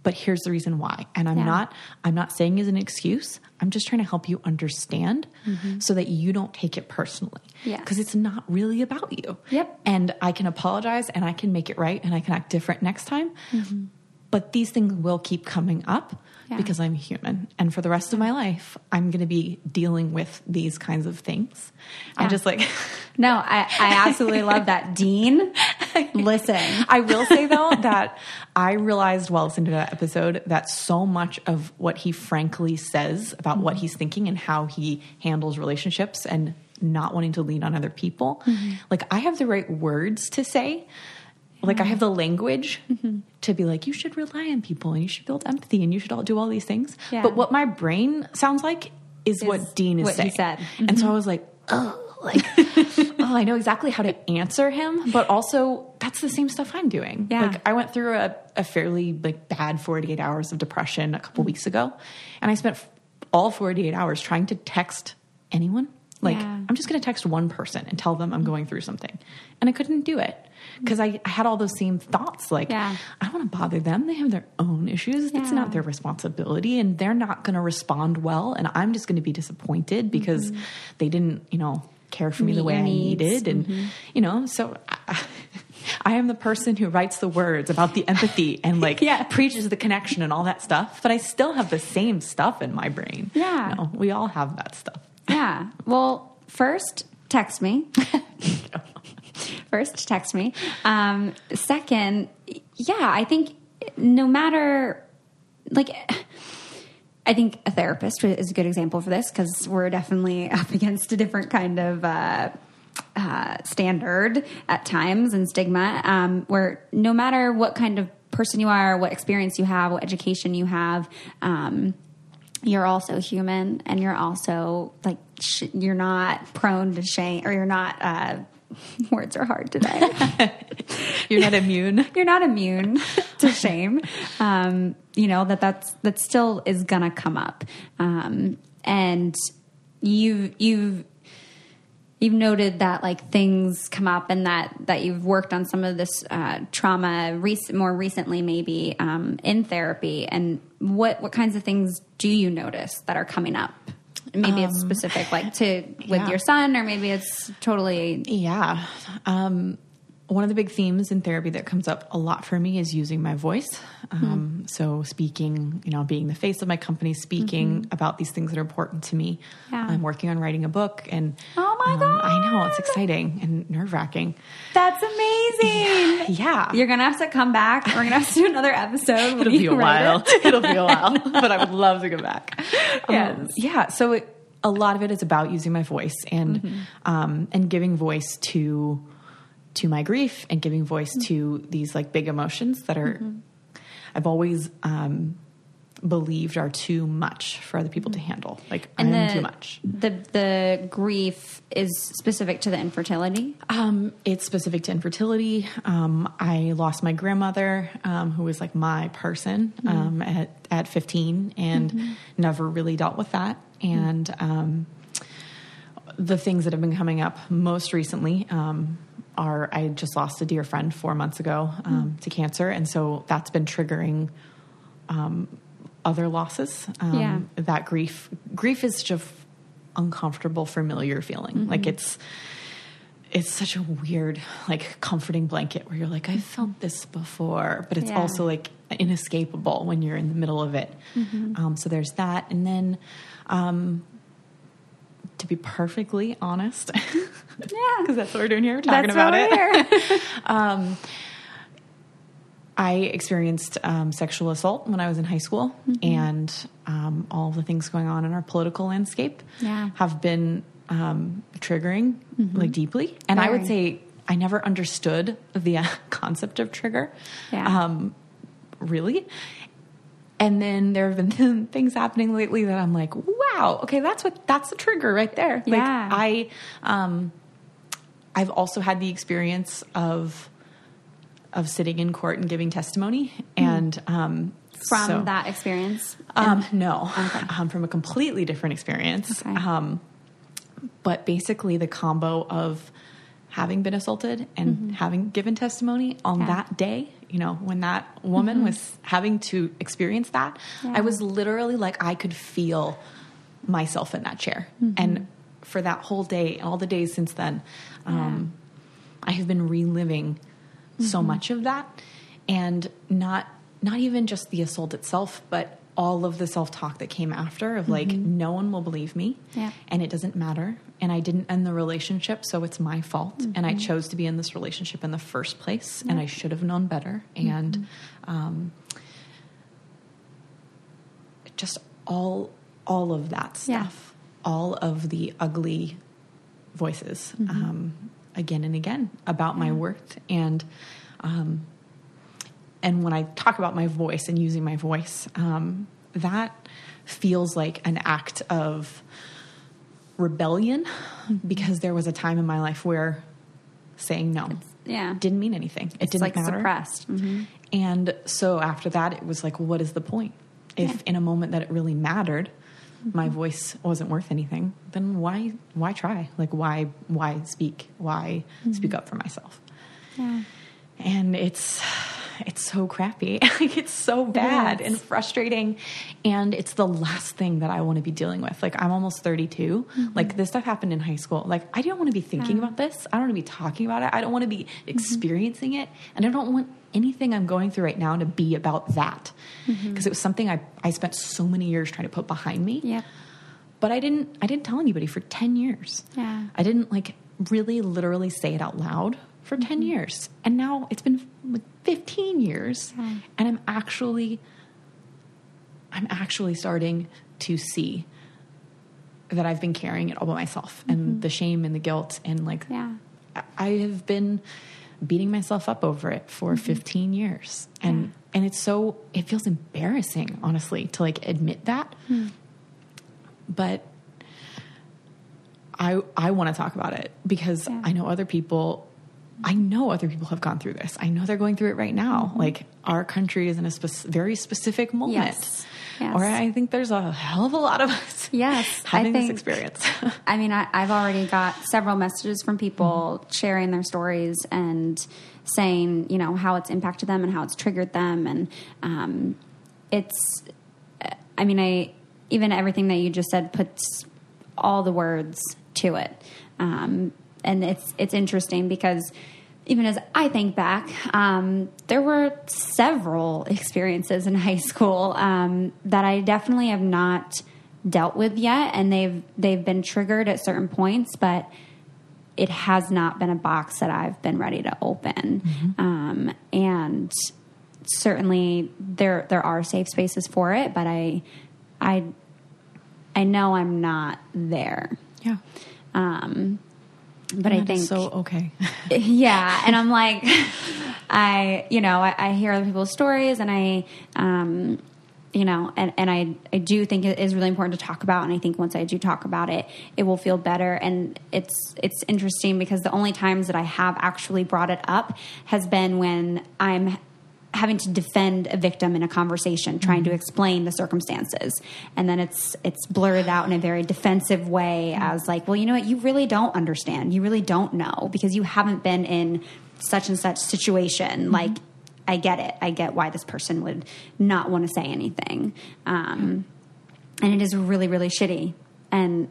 but here's the reason why. And I'm Mm-hmm. Yeah. not I'm not saying as an excuse. I'm just trying to help you understand so that you don't take it personally. Mm-hmm. Because it's not really about you. Yep. And I can apologize and I can make it right and I can act different next time. But these things will keep coming up Yeah. because I'm human. And for the rest of my life, I'm going to be dealing with these kinds of things. I'm just like, No, I, I absolutely love that. Dean, listen. I will say though that I realized while listening to that episode that so much of what he frankly says about what mm-hmm. he's thinking and how he handles relationships and not wanting to lean on other people, mm-hmm. like I have the right words to say. Like I have the language mm-hmm. to be like, you should rely on people and you should build empathy and you should all do all these things. Yeah. But what my brain sounds like is, Is what Dean is what saying. said. And so mm-hmm. I was like, oh, like, oh, I know exactly how to answer him, but also that's the same stuff I'm doing. Yeah. Like I went through a, a fairly like bad 48 hours of depression a couple mm-hmm. weeks ago, and I spent all 48 hours trying to text anyone. Like Yeah. I'm just going to text one person and tell them I'm going through something, and I couldn't do it because I, I had all those same thoughts. Like Yeah. I don't want to bother them; they have their own issues. It's not their responsibility, and they're not going to respond well, and I'm just going to be disappointed because mm-hmm. they didn't, you know, care for me the way I needed, and mm-hmm. you know, so. I, I am the person who writes the words about the empathy and like Yeah. preaches the connection and all that stuff, but I still have the same stuff in my brain. Yeah. We all have that stuff. Yeah. Well, first, text me. first, text me. Um, second, yeah, I think no matter, like, I think a therapist is a good example for this because we're definitely up against a different kind of uh, uh, standard at times and stigma. Um, where no matter what kind of person you are, what experience you have, what education you have, um, you're also human, and you're also like sh- you're not prone to shame, or you're not. Uh, words are hard today. You're not immune. you're not immune to shame. Um, you know that that's that still is gonna come up, um, and you've you've you've noted that like things come up and that that you've worked on some of this uh, trauma rec- more recently maybe um, in therapy and what what kinds of things do you notice that are coming up maybe it's specific like to with yeah. your son or maybe it's totally Yeah. Um, one of the big themes in therapy that comes up a lot for me is using my voice. Um, So, speaking, you know, being the face of my company, speaking about these things that are important to me. Yeah. I'm working on writing a book, and Oh my um, I know it's exciting and nerve wracking. That's amazing. Yeah, You're gonna have to come back. We're gonna have to do another episode. it'll be a while. it. It'll be a while, but I would love to go back. Um, Yes. yeah. So it, a lot of it is about using my voice and Mm-hmm. um, and giving voice to to my grief and giving voice Mm-hmm. to these like big emotions that are I've always um, believed are too much for other people to handle. Like I Mm-hmm. And am the, too much. The the grief is specific to the infertility. Um, it's specific to infertility. Um, I lost my grandmother, um, who was like my person um, at at 15, and never really dealt with that. And um, the things that have been coming up most recently um, are I just lost a dear friend four months ago um, to cancer, and so that's been triggering um, other losses. Um, Yeah. that grief grief is just uncomfortable, familiar feeling. Like it's it's such a weird, like comforting blanket where you're like, I've felt this before, but it's Yeah. also like inescapable when you're in the middle of it. Um, so there's that, and then. Um, to be perfectly honest, Yeah. because that's what we're doing here, we're talking That's about it. we're. I experienced um, sexual assault when I was in high school, and um, all the things going on in our political landscape Yeah. have been um, triggering, like deeply. And I would say I never understood the uh, concept of trigger, Yeah. um, really. And then there have been things happening lately that I'm like, wow, okay, that's what that's the trigger right there. Yeah. Like I, um, I've also had the experience of of sitting in court and giving testimony, and um, From so- that experience. um, no, Okay. um, from a completely different experience. Okay. Um, but basically, the combo of having been assaulted and having given testimony on Mm-hmm. Yeah. that day, you know, when that woman was having to experience that, Yeah. I was literally like, I could feel myself in that chair. Mm-hmm. And for that whole day, all the days since then, um, I have been reliving Mm-hmm. so much of that, and not not even just the assault itself, but all of the self talk that came after of like, no one will believe me, Mm-hmm. Yeah. and it doesn't matter, and I didn't end the relationship, so it's my fault, and Mm-hmm. I chose to be in this relationship in the first place, and I should have known better, Mm-hmm. and um, just all all of that Yeah. stuff, all of the ugly voices, Mm-hmm. um, again and again about my worth and um, and when I talk about my voice and using my voice, um, that feels like an act of rebellion Mm-hmm. because there was a time in my life where saying no Yeah. didn't mean anything. It It's didn't like matter. suppressed. Mhm. And so after that, it was like, what is the point? If Yeah. in a moment that it really mattered, my Mm-hmm. voice wasn't worth anything, then why why try? Like why why speak? Why Mm-hmm. speak up for myself? Yeah. And it's it's so crappy. like it's so bad is. and frustrating. And it's the last thing that I want to be dealing with. Like I'm almost 32. Mm-hmm. Like this stuff happened in high school. Like I don't want to be thinking Yeah. about this. I don't want to be talking about it. I don't want to be mm-hmm. experiencing it. And I don't want anything I'm going through right now to be about that. Mm-hmm. Because it was something I, I spent so many years trying to put behind me. Yeah. But I didn't I didn't tell anybody for 10 years. Yeah. I didn't like really literally say it out loud for 10 mm-hmm. years. And now it's been like 15 years Yeah. and I'm actually I'm actually starting to see that I've been carrying it all by myself and mm-hmm. the shame and the guilt and like Yeah. I- have been beating myself up over it for mm-hmm. 15 years and Yeah. and it's so it feels embarrassing honestly to like admit that hmm. but I I want to talk about it because Yeah. I know other people I know other people have gone through this. I know they're going through it right now. Like our country is in a spec- very specific moment. Yes. Yes. Or I think there's a hell of a lot of us Yes, having this experience. I mean, I, I've already got several messages from people sharing their stories and saying, you know, how it's impacted them and how it's triggered them. And um, it's, I mean, I even everything that you just said puts all the words to it. Um, and it's it's interesting because even as I think back, um, there were several experiences in high school um, that I definitely have not dealt with yet, and they've they've been triggered at certain points, but it has not been a box that I've been ready to open. Um, and certainly there there are safe spaces for it, but I I I know I'm not there. Yeah. Um, but I think so okay. yeah and i'm like i you know I, I hear other people's stories and i um you know and, and I, I do think it is really important to talk about and i think once i do talk about it it will feel better and it's it's interesting because the only times that i have actually brought it up has been when i'm having to defend a victim in a conversation trying to mm-hmm. explain the circumstances. And then it's it's blurted out in a very defensive way mm-hmm. as like well you know what? You really don't understand. You really don't know because you haven't been in such and such situation. Mm-hmm. Like i get it. I get why this person would not want to say anything. Um, and it is really really shitty. And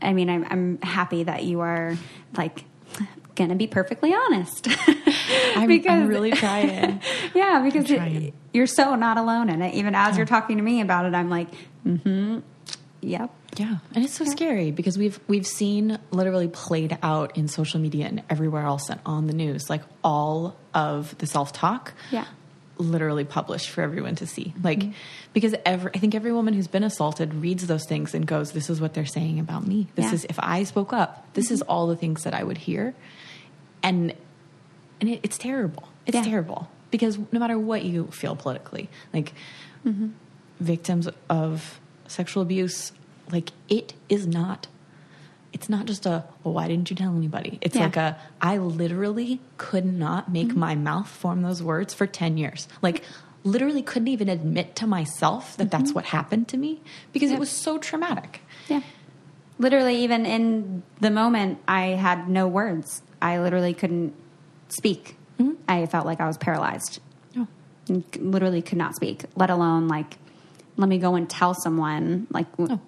i mean i'm, I'm happy that you are like gonna be perfectly honest I'm, I'm really trying. yeah, because I'm it, you're so not alone in it. Even as you're talking to me about it, I'm like, mm-hmm, yep. Yeah, and it's so scary because we've we've seen literally played out in social media and everywhere else and on the news, like all of the self talk. Yeah. literally published for everyone to see. Like, because every, I think every woman who's been assaulted reads those things and goes, "This is what they're saying about me. This Yeah. is if I spoke up. This is all the things that I would hear." And and it, it's terrible. It's Yeah. terrible because no matter what you feel politically, like mm-hmm. victims of sexual abuse, like it is not. It's not just a well, why didn't you tell anybody? It's Yeah. like a I literally could not make mm-hmm. my mouth form those words for ten years. Like literally couldn't even admit to myself that that's mm-hmm. what happened to me because it was so traumatic. Yeah. Literally, even in the moment, I had no words. I literally couldn't speak. Mm-hmm. I felt like I was paralyzed. Oh. Literally could not speak, let alone like, let me go and tell someone, like, Oh.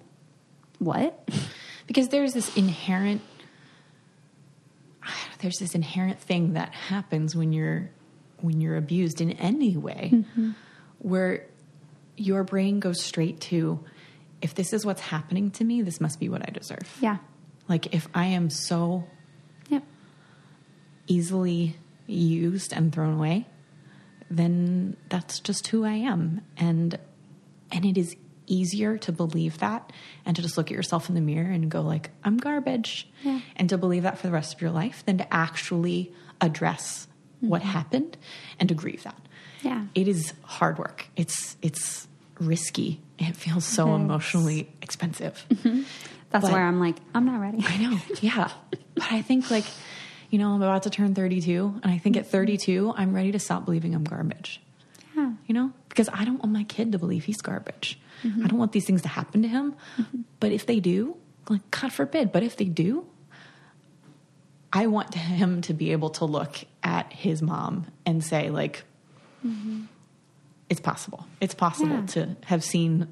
what? because there's this inherent there's this inherent thing that happens when you're when you're abused in any way mm-hmm. where your brain goes straight to if this is what's happening to me this must be what i deserve Yeah. like if i am so. Easily used and thrown away, then that's just who I am. And and it is easier to believe that and to just look at yourself in the mirror and go like, I'm garbage. Yeah. And to believe that for the rest of your life than to actually address mm-hmm. what happened and to grieve that. Yeah. It is hard work. It's it's risky. It feels so emotionally expensive. Mm-hmm. That's But- where I'm like, I'm not ready. I know. Yeah. But I think like, you know, I'm about to turn 32 and I think at mm-hmm. 32 I'm ready to stop believing I'm garbage. Yeah. You know? Because I don't want my kid to believe he's garbage. Mm-hmm. I don't want these things to happen to him. Mm-hmm. But if they do, like God forbid, but if they do, I want him to be able to look at his mom and say like it's possible. It's possible Yeah. to have seen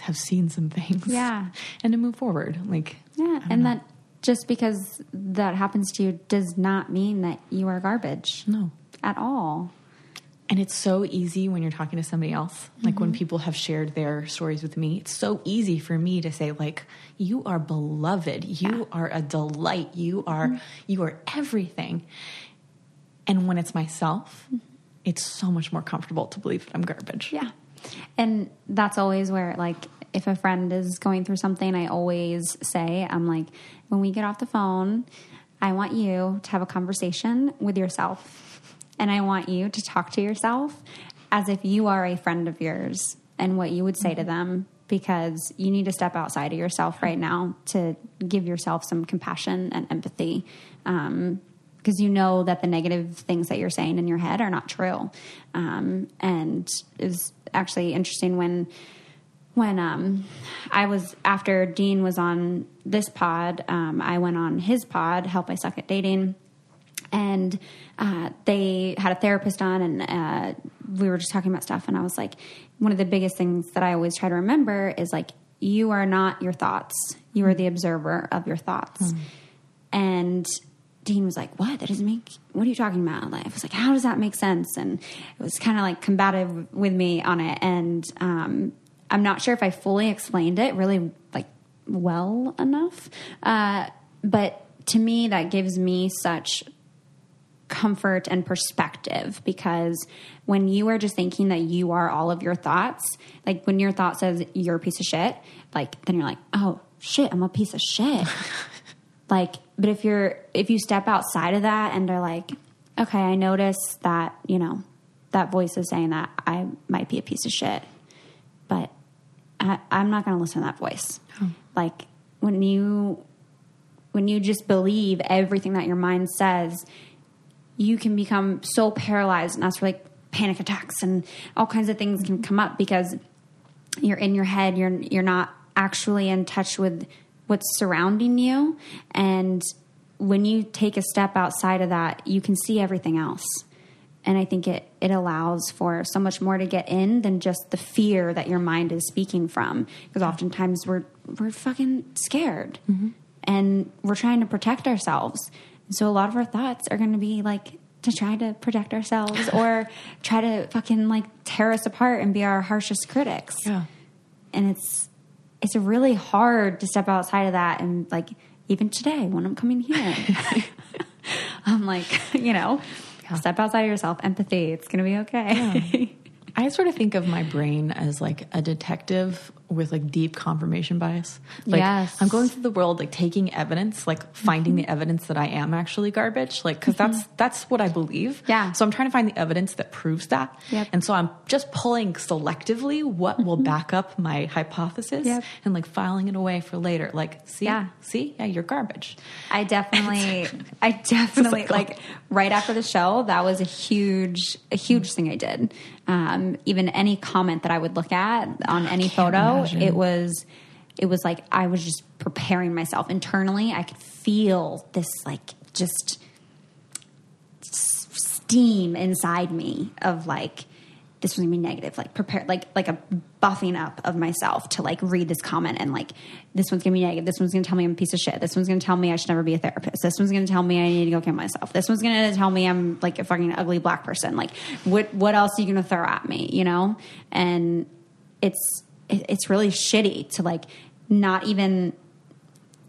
have seen some things. Yeah. And to move forward. Like Yeah, and know. that just because that happens to you does not mean that you are garbage. No. At all. And it's so easy when you're talking to somebody else. Like when mm-hmm. people have shared their stories with me, it's so easy for me to say like, "You are beloved. You are a delight. You are mm-hmm. you are everything." And when it's myself, mm-hmm. it's so much more comfortable to believe that I'm garbage. Yeah. And that's always where, like, if a friend is going through something, I always say, I'm like, when we get off the phone, I want you to have a conversation with yourself. And I want you to talk to yourself as if you are a friend of yours and what you would say to them because you need to step outside of yourself right now to give yourself some compassion and empathy. Um, because you know that the negative things that you're saying in your head are not true. Um, and it was actually interesting when when um, I was after Dean was on this pod, um, I went on his pod, Help I Suck at Dating, and uh, they had a therapist on, and uh, we were just talking about stuff. And I was like, one of the biggest things that I always try to remember is like, you are not your thoughts; you are the observer of your thoughts, and Dean was like, "What? That doesn't make. What are you talking about?" Like, I was like, "How does that make sense?" And it was kind of like combative with me on it, and um, I'm not sure if I fully explained it really like well enough. Uh, but to me, that gives me such comfort and perspective because when you are just thinking that you are all of your thoughts, like when your thought says you're a piece of shit, like then you're like, oh shit, I'm a piece of shit. like, but if you're if you step outside of that and they're like, okay, I notice that you know that voice is saying that I might be a piece of shit, but I, I'm not going to listen to that voice. Oh. Like when you when you just believe everything that your mind says, you can become so paralyzed, and that's where like panic attacks and all kinds of things can come up because you're in your head. You're you're not actually in touch with what's surrounding you, and when you take a step outside of that, you can see everything else. And I think it it allows for so much more to get in than just the fear that your mind is speaking from. Because oftentimes we're we're fucking scared mm-hmm. and we're trying to protect ourselves. And so a lot of our thoughts are going to be like to try to protect ourselves or try to fucking like tear us apart and be our harshest critics. Yeah. And it's it's really hard to step outside of that and like even today when I'm coming here. I'm like, you know, step outside of yourself, empathy, it's going to be okay. I sort of think of my brain as like a detective with like deep confirmation bias. Like Yes. I'm going through the world like taking evidence, like finding the mm-hmm. evidence that I am actually garbage, like because mm-hmm. that's that's what I believe. Yeah. So I'm trying to find the evidence that proves that. Yep. And so I'm just pulling selectively what will mm-hmm. back up my hypothesis Yep. and like filing it away for later. Like, see, Yeah. see, yeah, you're garbage. I definitely, I definitely like, like right after the show. That was a huge, a huge thing I did. Um, even any comment that I would look at on any photo, it was, it was like I was just preparing myself internally. I could feel this like just steam inside me of like this was gonna be negative like prepare like like a buffing up of myself to like read this comment and like this one's gonna be negative. This one's gonna tell me i'm a piece of shit. This one's gonna tell me i should never be a therapist. This one's gonna tell me i need to go kill myself. This one's gonna tell me i'm like a fucking ugly black person. Like what what else are you gonna throw at me you know? And it's it, it's really shitty to like not even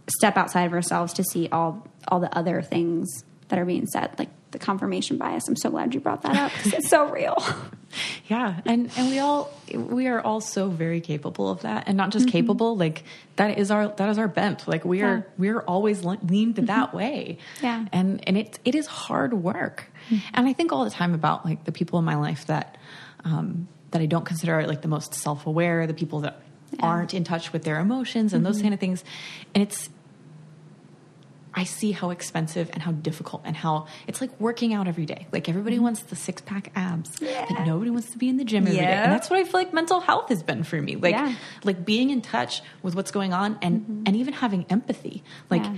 step outside of ourselves to see all all the other things that are being said like the confirmation bias i'm so glad you brought that up 'cause it's so real Yeah, and and we all we are all so very capable of that, and not just mm-hmm. capable. Like that is our that is our bent. Like we are Yeah. we are always le- leaned mm-hmm. that way. Yeah. and and it it is hard work. Mm-hmm. And I think all the time about like the people in my life that um, that I don't consider like the most self aware, the people that aren't in touch with their emotions and those mm-hmm. kind of things. And it's I see how expensive and how difficult and how it's like working out every day. Like everybody mm-hmm. wants the six pack abs, but nobody wants to be in the gym every day. Yeah. And that's what I feel like mental health has been for me. Like Yeah. like being in touch with what's going on and mm-hmm. and even having empathy. Like Yeah.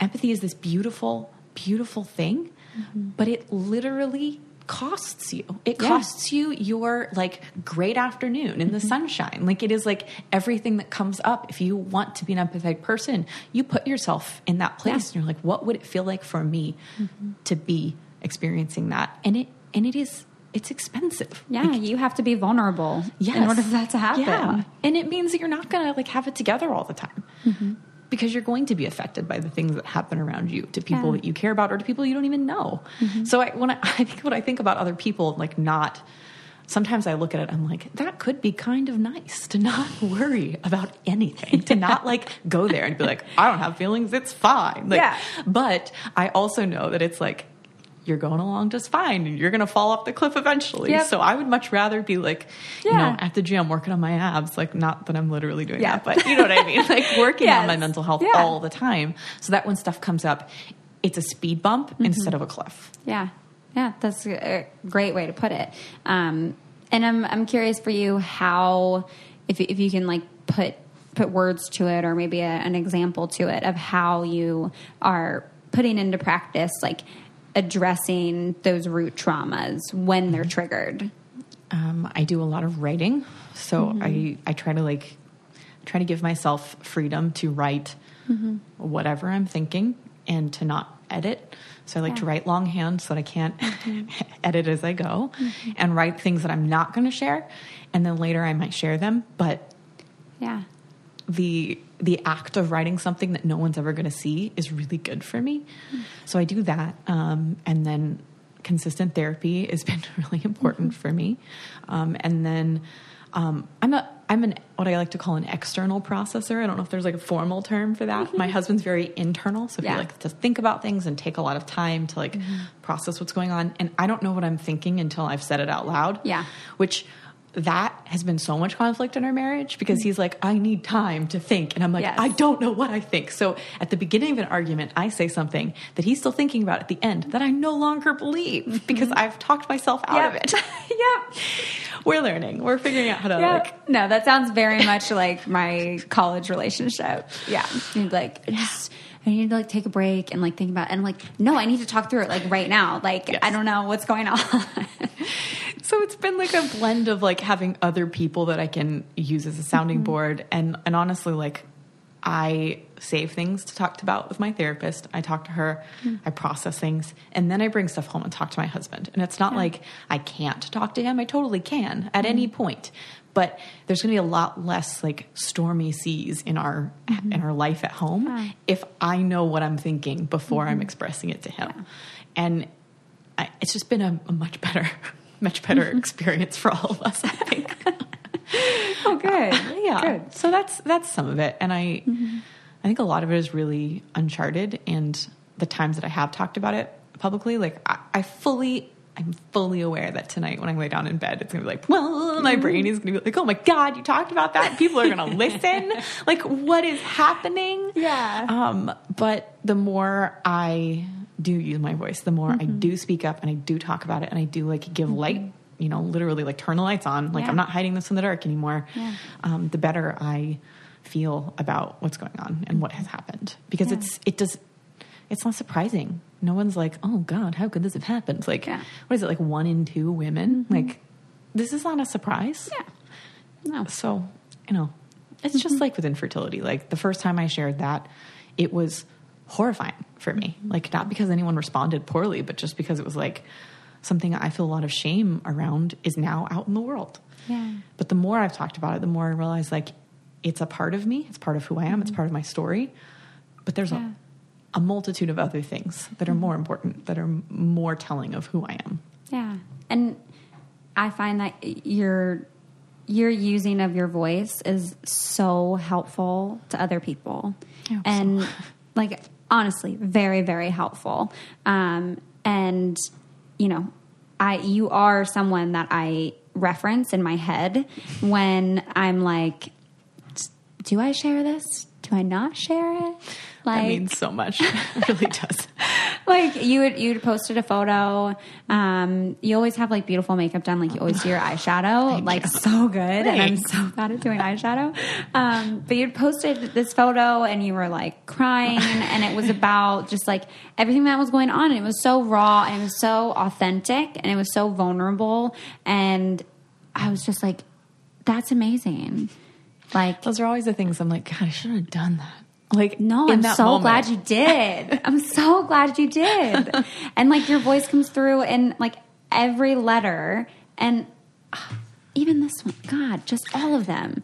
empathy is this beautiful beautiful thing, but it literally costs you. It Yeah. costs you your like great afternoon in the mm-hmm. sunshine. Like it is like everything that comes up. If you want to be an empathetic person, you put yourself in that place Yeah. and you're like, what would it feel like for me mm-hmm. to be experiencing that? And it and it is it's expensive. yeah you have to be vulnerable Yes. in order for that to happen Yeah. And it means that you're not going to like have it together all the time. Mm-hmm. Because you're going to be affected by the things that happen around you to people Yeah. Mm-hmm. that you care about or to people you don't even know. So I, when I, I think when I think about other people, like not, sometimes I look at it, I'm like, that could be kind of nice to not worry about anything, to not like go there and be like, I don't have feelings, it's fine. Like, Yeah. But I also know that it's like, you're going along just fine and you're going to fall off the cliff eventually. Yep. So I would much rather be like, you know, at the gym working on my abs. Like, not that I'm literally doing Yeah. that, but you know what I mean? Like, working on my mental health Yeah. all the time. So that when stuff comes up, it's a speed bump Mm-hmm. instead of a cliff. Yeah, yeah, that's a great way to put it. Um, and I'm I'm curious for you how if if you can like put put words to it or maybe a, an example to it of how you are putting into practice like addressing those root traumas when they're triggered. Um, I do a lot of writing. So Mm-hmm. I, I try to like, try to give myself freedom to write Mm-hmm. whatever I'm thinking and to not edit. So I like to write longhand so that I can't edit as I go and write things that I'm not going to share. And then later I might share them. But Yeah. The the act of writing something that no one's ever going to see is really good for me. So I do that, um, and then consistent therapy has been really important for me. Um, and then um, I'm a I'm an what I like to call an external processor. I don't know if there's like a formal term for that. My husband's very internal, so Yeah. he likes to think about things and take a lot of time to like process what's going on. And I don't know what I'm thinking until I've said it out loud. Yeah. which that has been so much conflict in our marriage because mm. he's like, I need time to think. And I'm like, Yes. I don't know what I think. So at the beginning of an argument, I say something that he's still thinking about at the end that I no longer believe mm-hmm. because I've talked myself out of it. yep. We're learning. We're figuring out how to Yeah. like no, that sounds very much like my college relationship. Yeah. Like, I just, I need to like take a break and like think about it. And like, no, I need to talk through it like right now. Like, Yes. I don't know what's going on. So it's been like a blend of like having other people that I can use as a sounding Mm-hmm. board and and honestly like I save things to talk about with my therapist. I talk to her, Mm. I process things, and then I bring stuff home and talk to my husband. And it's not like I can't talk to him. I totally can at any Mm-hmm. point. But there's going to be a lot less like stormy seas in our mm-hmm. in our life at home Mm-hmm. Yeah. if I know what I'm thinking before I'm mm-hmm. expressing it to him. Yeah. And I, it's just been a, a much better, much better mm-hmm. experience for all of us. I think. oh, good. yeah. Good. So that's that's some of it, and I, I think a lot of it is really uncharted. And the times that I have talked about it publicly, like I, I fully. I'm fully aware that tonight when I lay down in bed, it's gonna be like, well, my brain is gonna be like, oh my God, you talked about that. People are gonna listen. Like, what is happening? Yeah. Um, but the more I do use my voice, the more I do speak up and I do talk about it and I do like give light, you know, literally like turn the lights on. Like Yeah. I'm not hiding this in the dark anymore. Yeah. Um, the better I feel about what's going on and what has happened because Yeah. it's it does it's not surprising. No one's like, oh God, how could this have happened? Like, Yeah. what is it like one in two women? Mm-hmm. Like, this is not a surprise. Yeah. No. So, you know, it's just mm-hmm. like with infertility. Like the first time I shared that, it was horrifying for me. Mm-hmm. Like not because anyone responded poorly, but just because it was like something I feel a lot of shame around is now out in the world. Yeah. But the more I've talked about it, the more I realize like it's a part of me, it's part of who I am, it's part of my story. But there's Yeah. A, multitude of other things that are more important, that are more telling of who I am. Yeah. And I find that your your using of your voice is so helpful to other people. Hope so. and like honestly, very very helpful. Um and you know, I you are someone that I reference in my head when I'm like do I share this? Do I not share it? That means so much. it really does. like you would you'd posted a photo um you always have like beautiful makeup done like you always do your eyeshadow like so good and i'm so bad at doing eyeshadow um but you'd posted this photo and you were like crying and it was about just like everything that was going on and it was so raw and it was so authentic and it was so vulnerable and i was just like that's amazing like Those are always the things I'm like, God, I shouldn't have done that. Like, no, I'm so moment. glad you did. I'm so glad you did. and like your voice comes through in like every letter and ah, even this one. God, just all of them.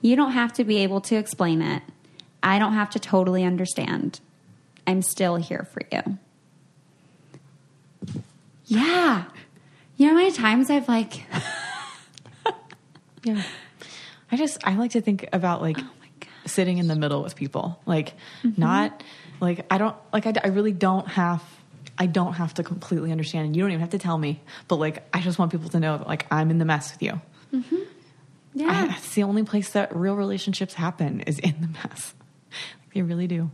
You don't have to be able to explain it. I don't have to totally understand. I'm still here for you. Yeah. You know how many times I've like, Yeah. I just I like to think about like Oh. Sitting in the middle with people. Like Mm-hmm. not like I don't like I, I really don't have I don't have to completely understand and you don't even have to tell me. But like I just want people to know that like I'm in the mess with you. yeah. I, it's the only place that real relationships happen is in the mess. Like, they really do.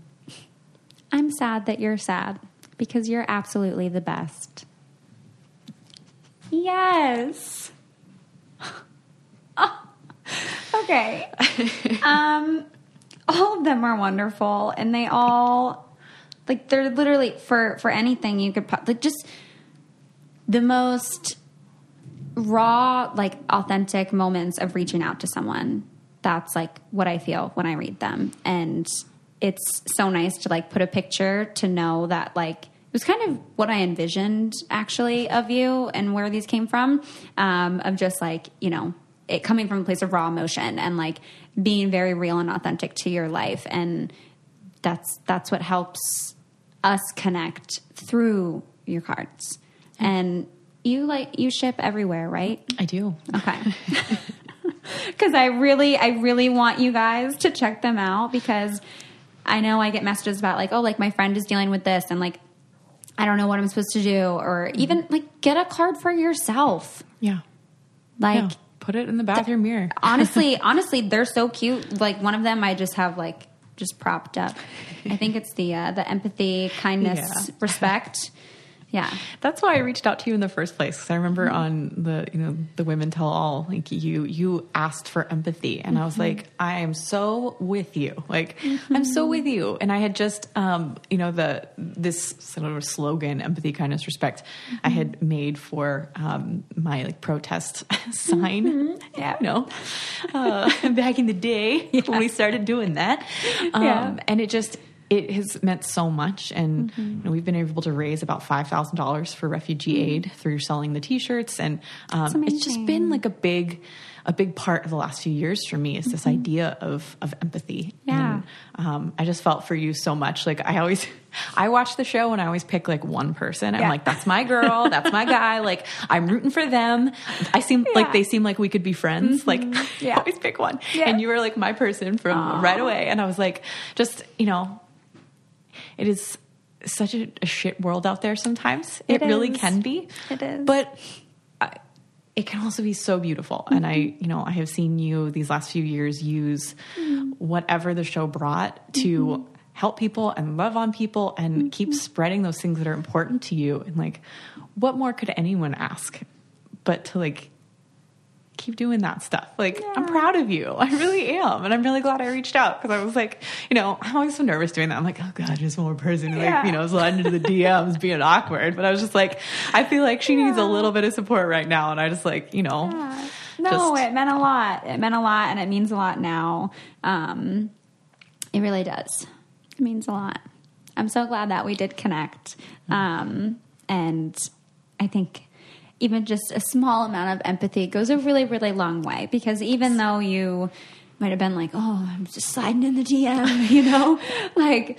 I'm sad that you're sad because you're absolutely the best. Yes. Oh, okay. um, all of them are wonderful, and they all like they're literally for for anything you could like just the most raw, like authentic moments of reaching out to someone. That's like what I feel when I read them, and it's so nice to like put a picture to know that like it was kind of what I envisioned actually of you and where these came from. Um, of just like, you know, it coming from a place of raw emotion and like being very real and authentic to your life. And that's that's what helps us connect through your cards. And you like you ship everywhere, right? I do. Okay. Because I really, I really want you guys to check them out because I know I get messages about like, oh, like my friend is dealing with this and like, I don't know what I'm supposed to do, or mm-hmm. even like get a card for yourself. Yeah. Like, Yeah. Put it in the bathroom mirror. honestly, honestly, they're so cute. Like one of them, I just have like just propped up. I think it's the uh, the empathy, kindness, Yeah. respect. Yeah, That's why I reached out to you in the first place. Because I remember Mm-hmm. on the you know the Women Tell All, like you you asked for empathy, and I was Mm-hmm. like, I am so with you. Like I'm Mm-hmm. so with you. And I had just um you know the this sort of slogan, empathy, kindness, respect, I Mm-hmm. had made for um my like protest sign. Mm-hmm. Yeah, you know, uh, back in the day when we started doing that, um, Yeah. and it just it has meant so much and Mm-hmm. you know, we've been able to raise about $5000 for refugee aid through selling the t-shirts and um, it's just been like a big a big part of the last few years for me is this idea of of empathy Mm-hmm. Yeah. and um, i just felt for you so much like i always i watch the show and i always pick like one person i'm Yeah. like that's my girl that's my guy like i'm rooting for them i seem Yeah. Mm-hmm. like they seem like we could be friends like Yeah. I always pick one Yeah. and you were like my person from Aw. right away and i was like just you know it is such a, a shit world out there sometimes. It, It really can be. It is. But I, it can also be so beautiful. And I, mm-hmm. you know, I have seen you these last few years use mm-hmm. whatever the show brought to mm-hmm. help people and love on people and keep spreading those things that are important to you. And like, what more could anyone ask but to like keep doing that stuff. Like, I'm proud of you. I really am. And I'm really glad I reached out because I was like, you know, I'm always so nervous doing that. I'm like, oh God, just one more person, who, like, you know, sliding into the DMs being awkward. But I was just like, I feel like she needs a little bit of support right now. And I just like, you know, Yeah. No, Just- it meant a lot. It meant a lot, and it means a lot now. Um, it really does. It means a lot. I'm so glad that we did connect. Um, and I think even just a small amount of empathy goes a really, really long way. Because even though you might have been like, oh, I'm just sliding in the DM, you know, like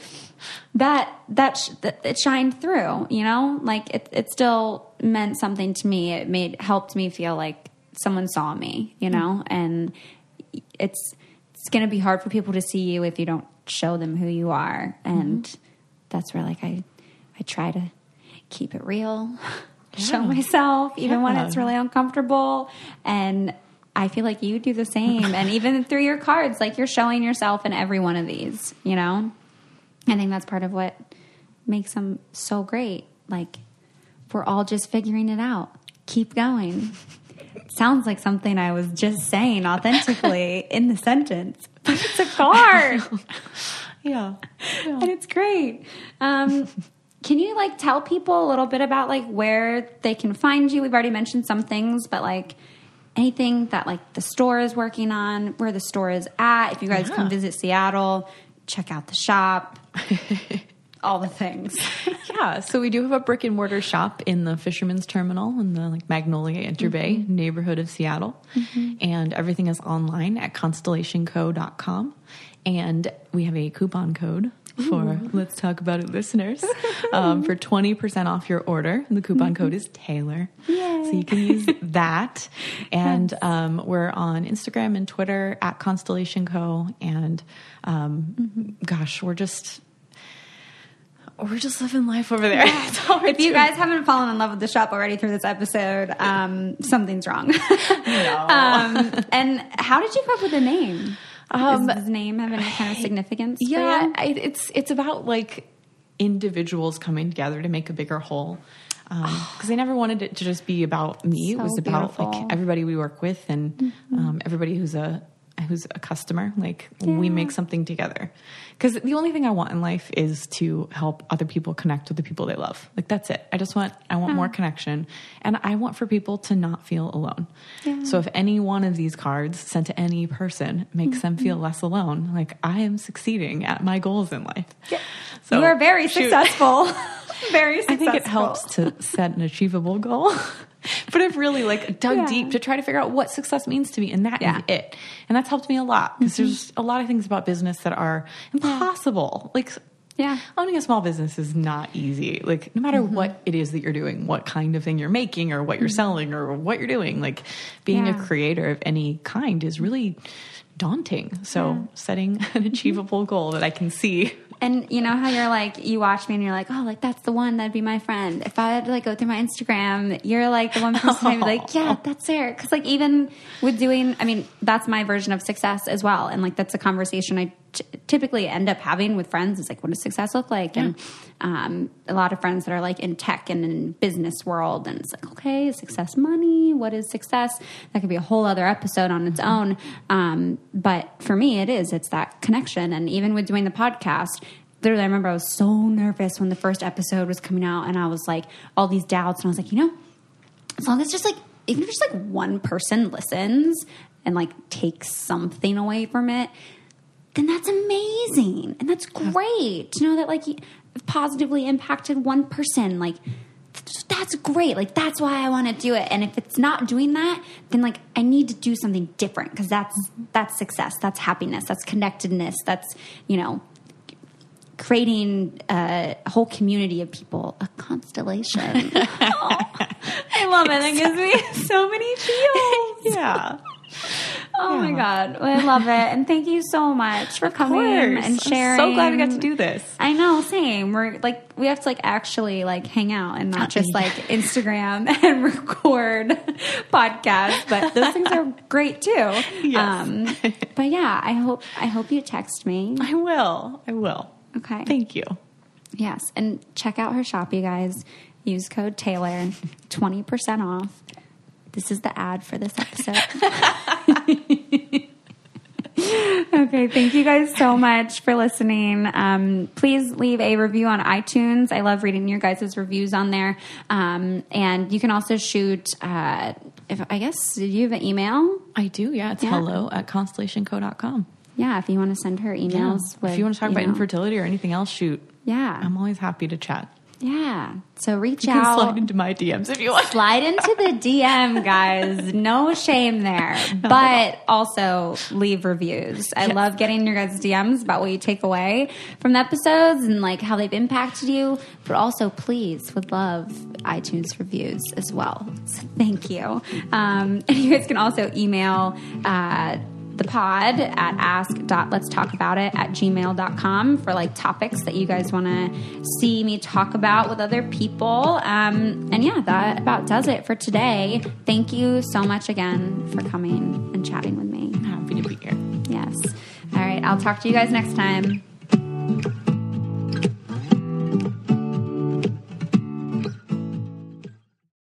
that, that, sh- that it shined through, you know, like it, it still meant something to me. It made, helped me feel like someone saw me, you know, mm. and it's, it's going to be hard for people to see you if you don't show them who you are. Mm-hmm. And that's where like I, I try to keep it real, show myself, even when it's really uncomfortable. And I feel like you do the same. and even through your cards, like you're showing yourself in every one of these, you know? I think that's part of what makes them so great. Like we're all just figuring it out. Keep going. Sounds like something I was just saying authentically in the sentence, but it's a card yeah. and it's great. Um, can you like tell people a little bit about like where they can find you? We've already mentioned some things, but like anything that like the store is working on, where the store is at. If you guys Yeah. come visit Seattle, check out the shop, all the things. Yeah, so we do have a brick and mortar shop in the Fisherman's Terminal in the like Magnolia Interbay Mm-hmm. neighborhood of Seattle, and everything is online at constellationco.com. And we have a coupon code for Let's Talk About It listeners um, for twenty percent off your order. And the coupon code is Taylor, so you can use that. And um, we're on Instagram and Twitter at Constellation Co. And um, gosh, we're just we're just living life over there. If you guys haven't fallen in love with the shop already through this episode, um, something's wrong. um, and how did you come up with the name? Um, Does his name have any kind of significance? for yeah? I, it's it's about like individuals coming together to make a bigger whole. Because I never wanted it to just be about me. it was about beautiful. Mm-hmm. like everybody we work with and um, everybody who's a who's a customer. Like we make something together. Because the only thing I want in life is to help other people connect with the people they love. Like that's it. I just want I want more uh-huh. connection, and I want for people to not feel alone. Yeah. So if any one of these cards sent to any person makes them feel mm-hmm. less alone, like I am succeeding at my goals in life. Yeah. So you are very shoot. successful. very successful. I think it helps to set an achievable goal. but I've really like dug Yeah. deep to try to figure out what success means to me, and that is Yeah. it. And that's helped me a lot because mm-hmm. there's a lot of things about business that are impossible. Like Yeah. owning a small business is not easy. Like no matter mm-hmm. what it is that you're doing, what kind of thing you're making, or what you're mm-hmm. selling, or what you're doing, like being Yeah. a creator of any kind is really daunting. So setting an achievable goal that I can see. And you know how you're like, you watch me and you're like, oh, like that's the one that'd be my friend. If I had to like go through my Instagram, you're like the one person I'd be like, yeah, that's her. Because like even with doing, I mean, that's my version of success as well. And like that's a conversation I t- typically end up having with friends. Is like, what does success look like? And um, a lot of friends that are like in tech and in business world, and it's like, okay, success money? What is success? That could be a whole other episode on its own. Um, but for me, it is. It's that connection. And even with doing the podcast, literally, I remember I was so nervous when the first episode was coming out, and I was like, all these doubts, and I was like, you know, as long as just like even if just like one person listens and like takes something away from it, then that's amazing and that's great to know that like you positively impacted one person. Like that's great. Like that's why I want to do it. And if it's not doing that, then like I need to do something different because that's that's success. That's happiness. That's connectedness. That's you know creating uh, a whole community of people, a constellation. Oh, I love it. It gives me so many feels. Yeah. Oh my Yeah. god, I love it, and thank you so much for coming and I'm sharing. so glad we got to do this. I know, same. We're like we have to like actually like hang out and not just like Instagram and record podcasts. But those things are great too. Yes. Um, but yeah, I hope I hope you text me. I will. I will. Okay. Thank you. Yes, and check out her shop, you guys. Use code Taylor, twenty percent off. This is the ad for this episode. okay, thank you guys so much for listening. Um, please leave a review on iTunes. I love reading your guys' reviews on there. Um, and you can also shoot. Uh, if I guess, did you have an email? I do. Yeah. It's Yeah. hello at constellationco.com. Yeah, if you want to send her emails. With, if you want to talk about know. infertility or anything else, shoot. yeah, I'm always happy to chat. Yeah. So reach You can out. slide into my DMs if you want. Slide into the DM, guys. No shame there. But also leave reviews. I love getting your guys' DMs about what you take away from the episodes and like how they've impacted you. But also, please, would love iTunes reviews as well. So thank you. Um, and you guys can also email uh, the pod at ask.letstalkabout it at gmail.com for like topics that you guys want to see me talk about with other people. Um, and yeah, that about does it for today. Thank you so much again for coming and chatting with me. Happy to be here. Yes. All right. I'll talk to you guys next time.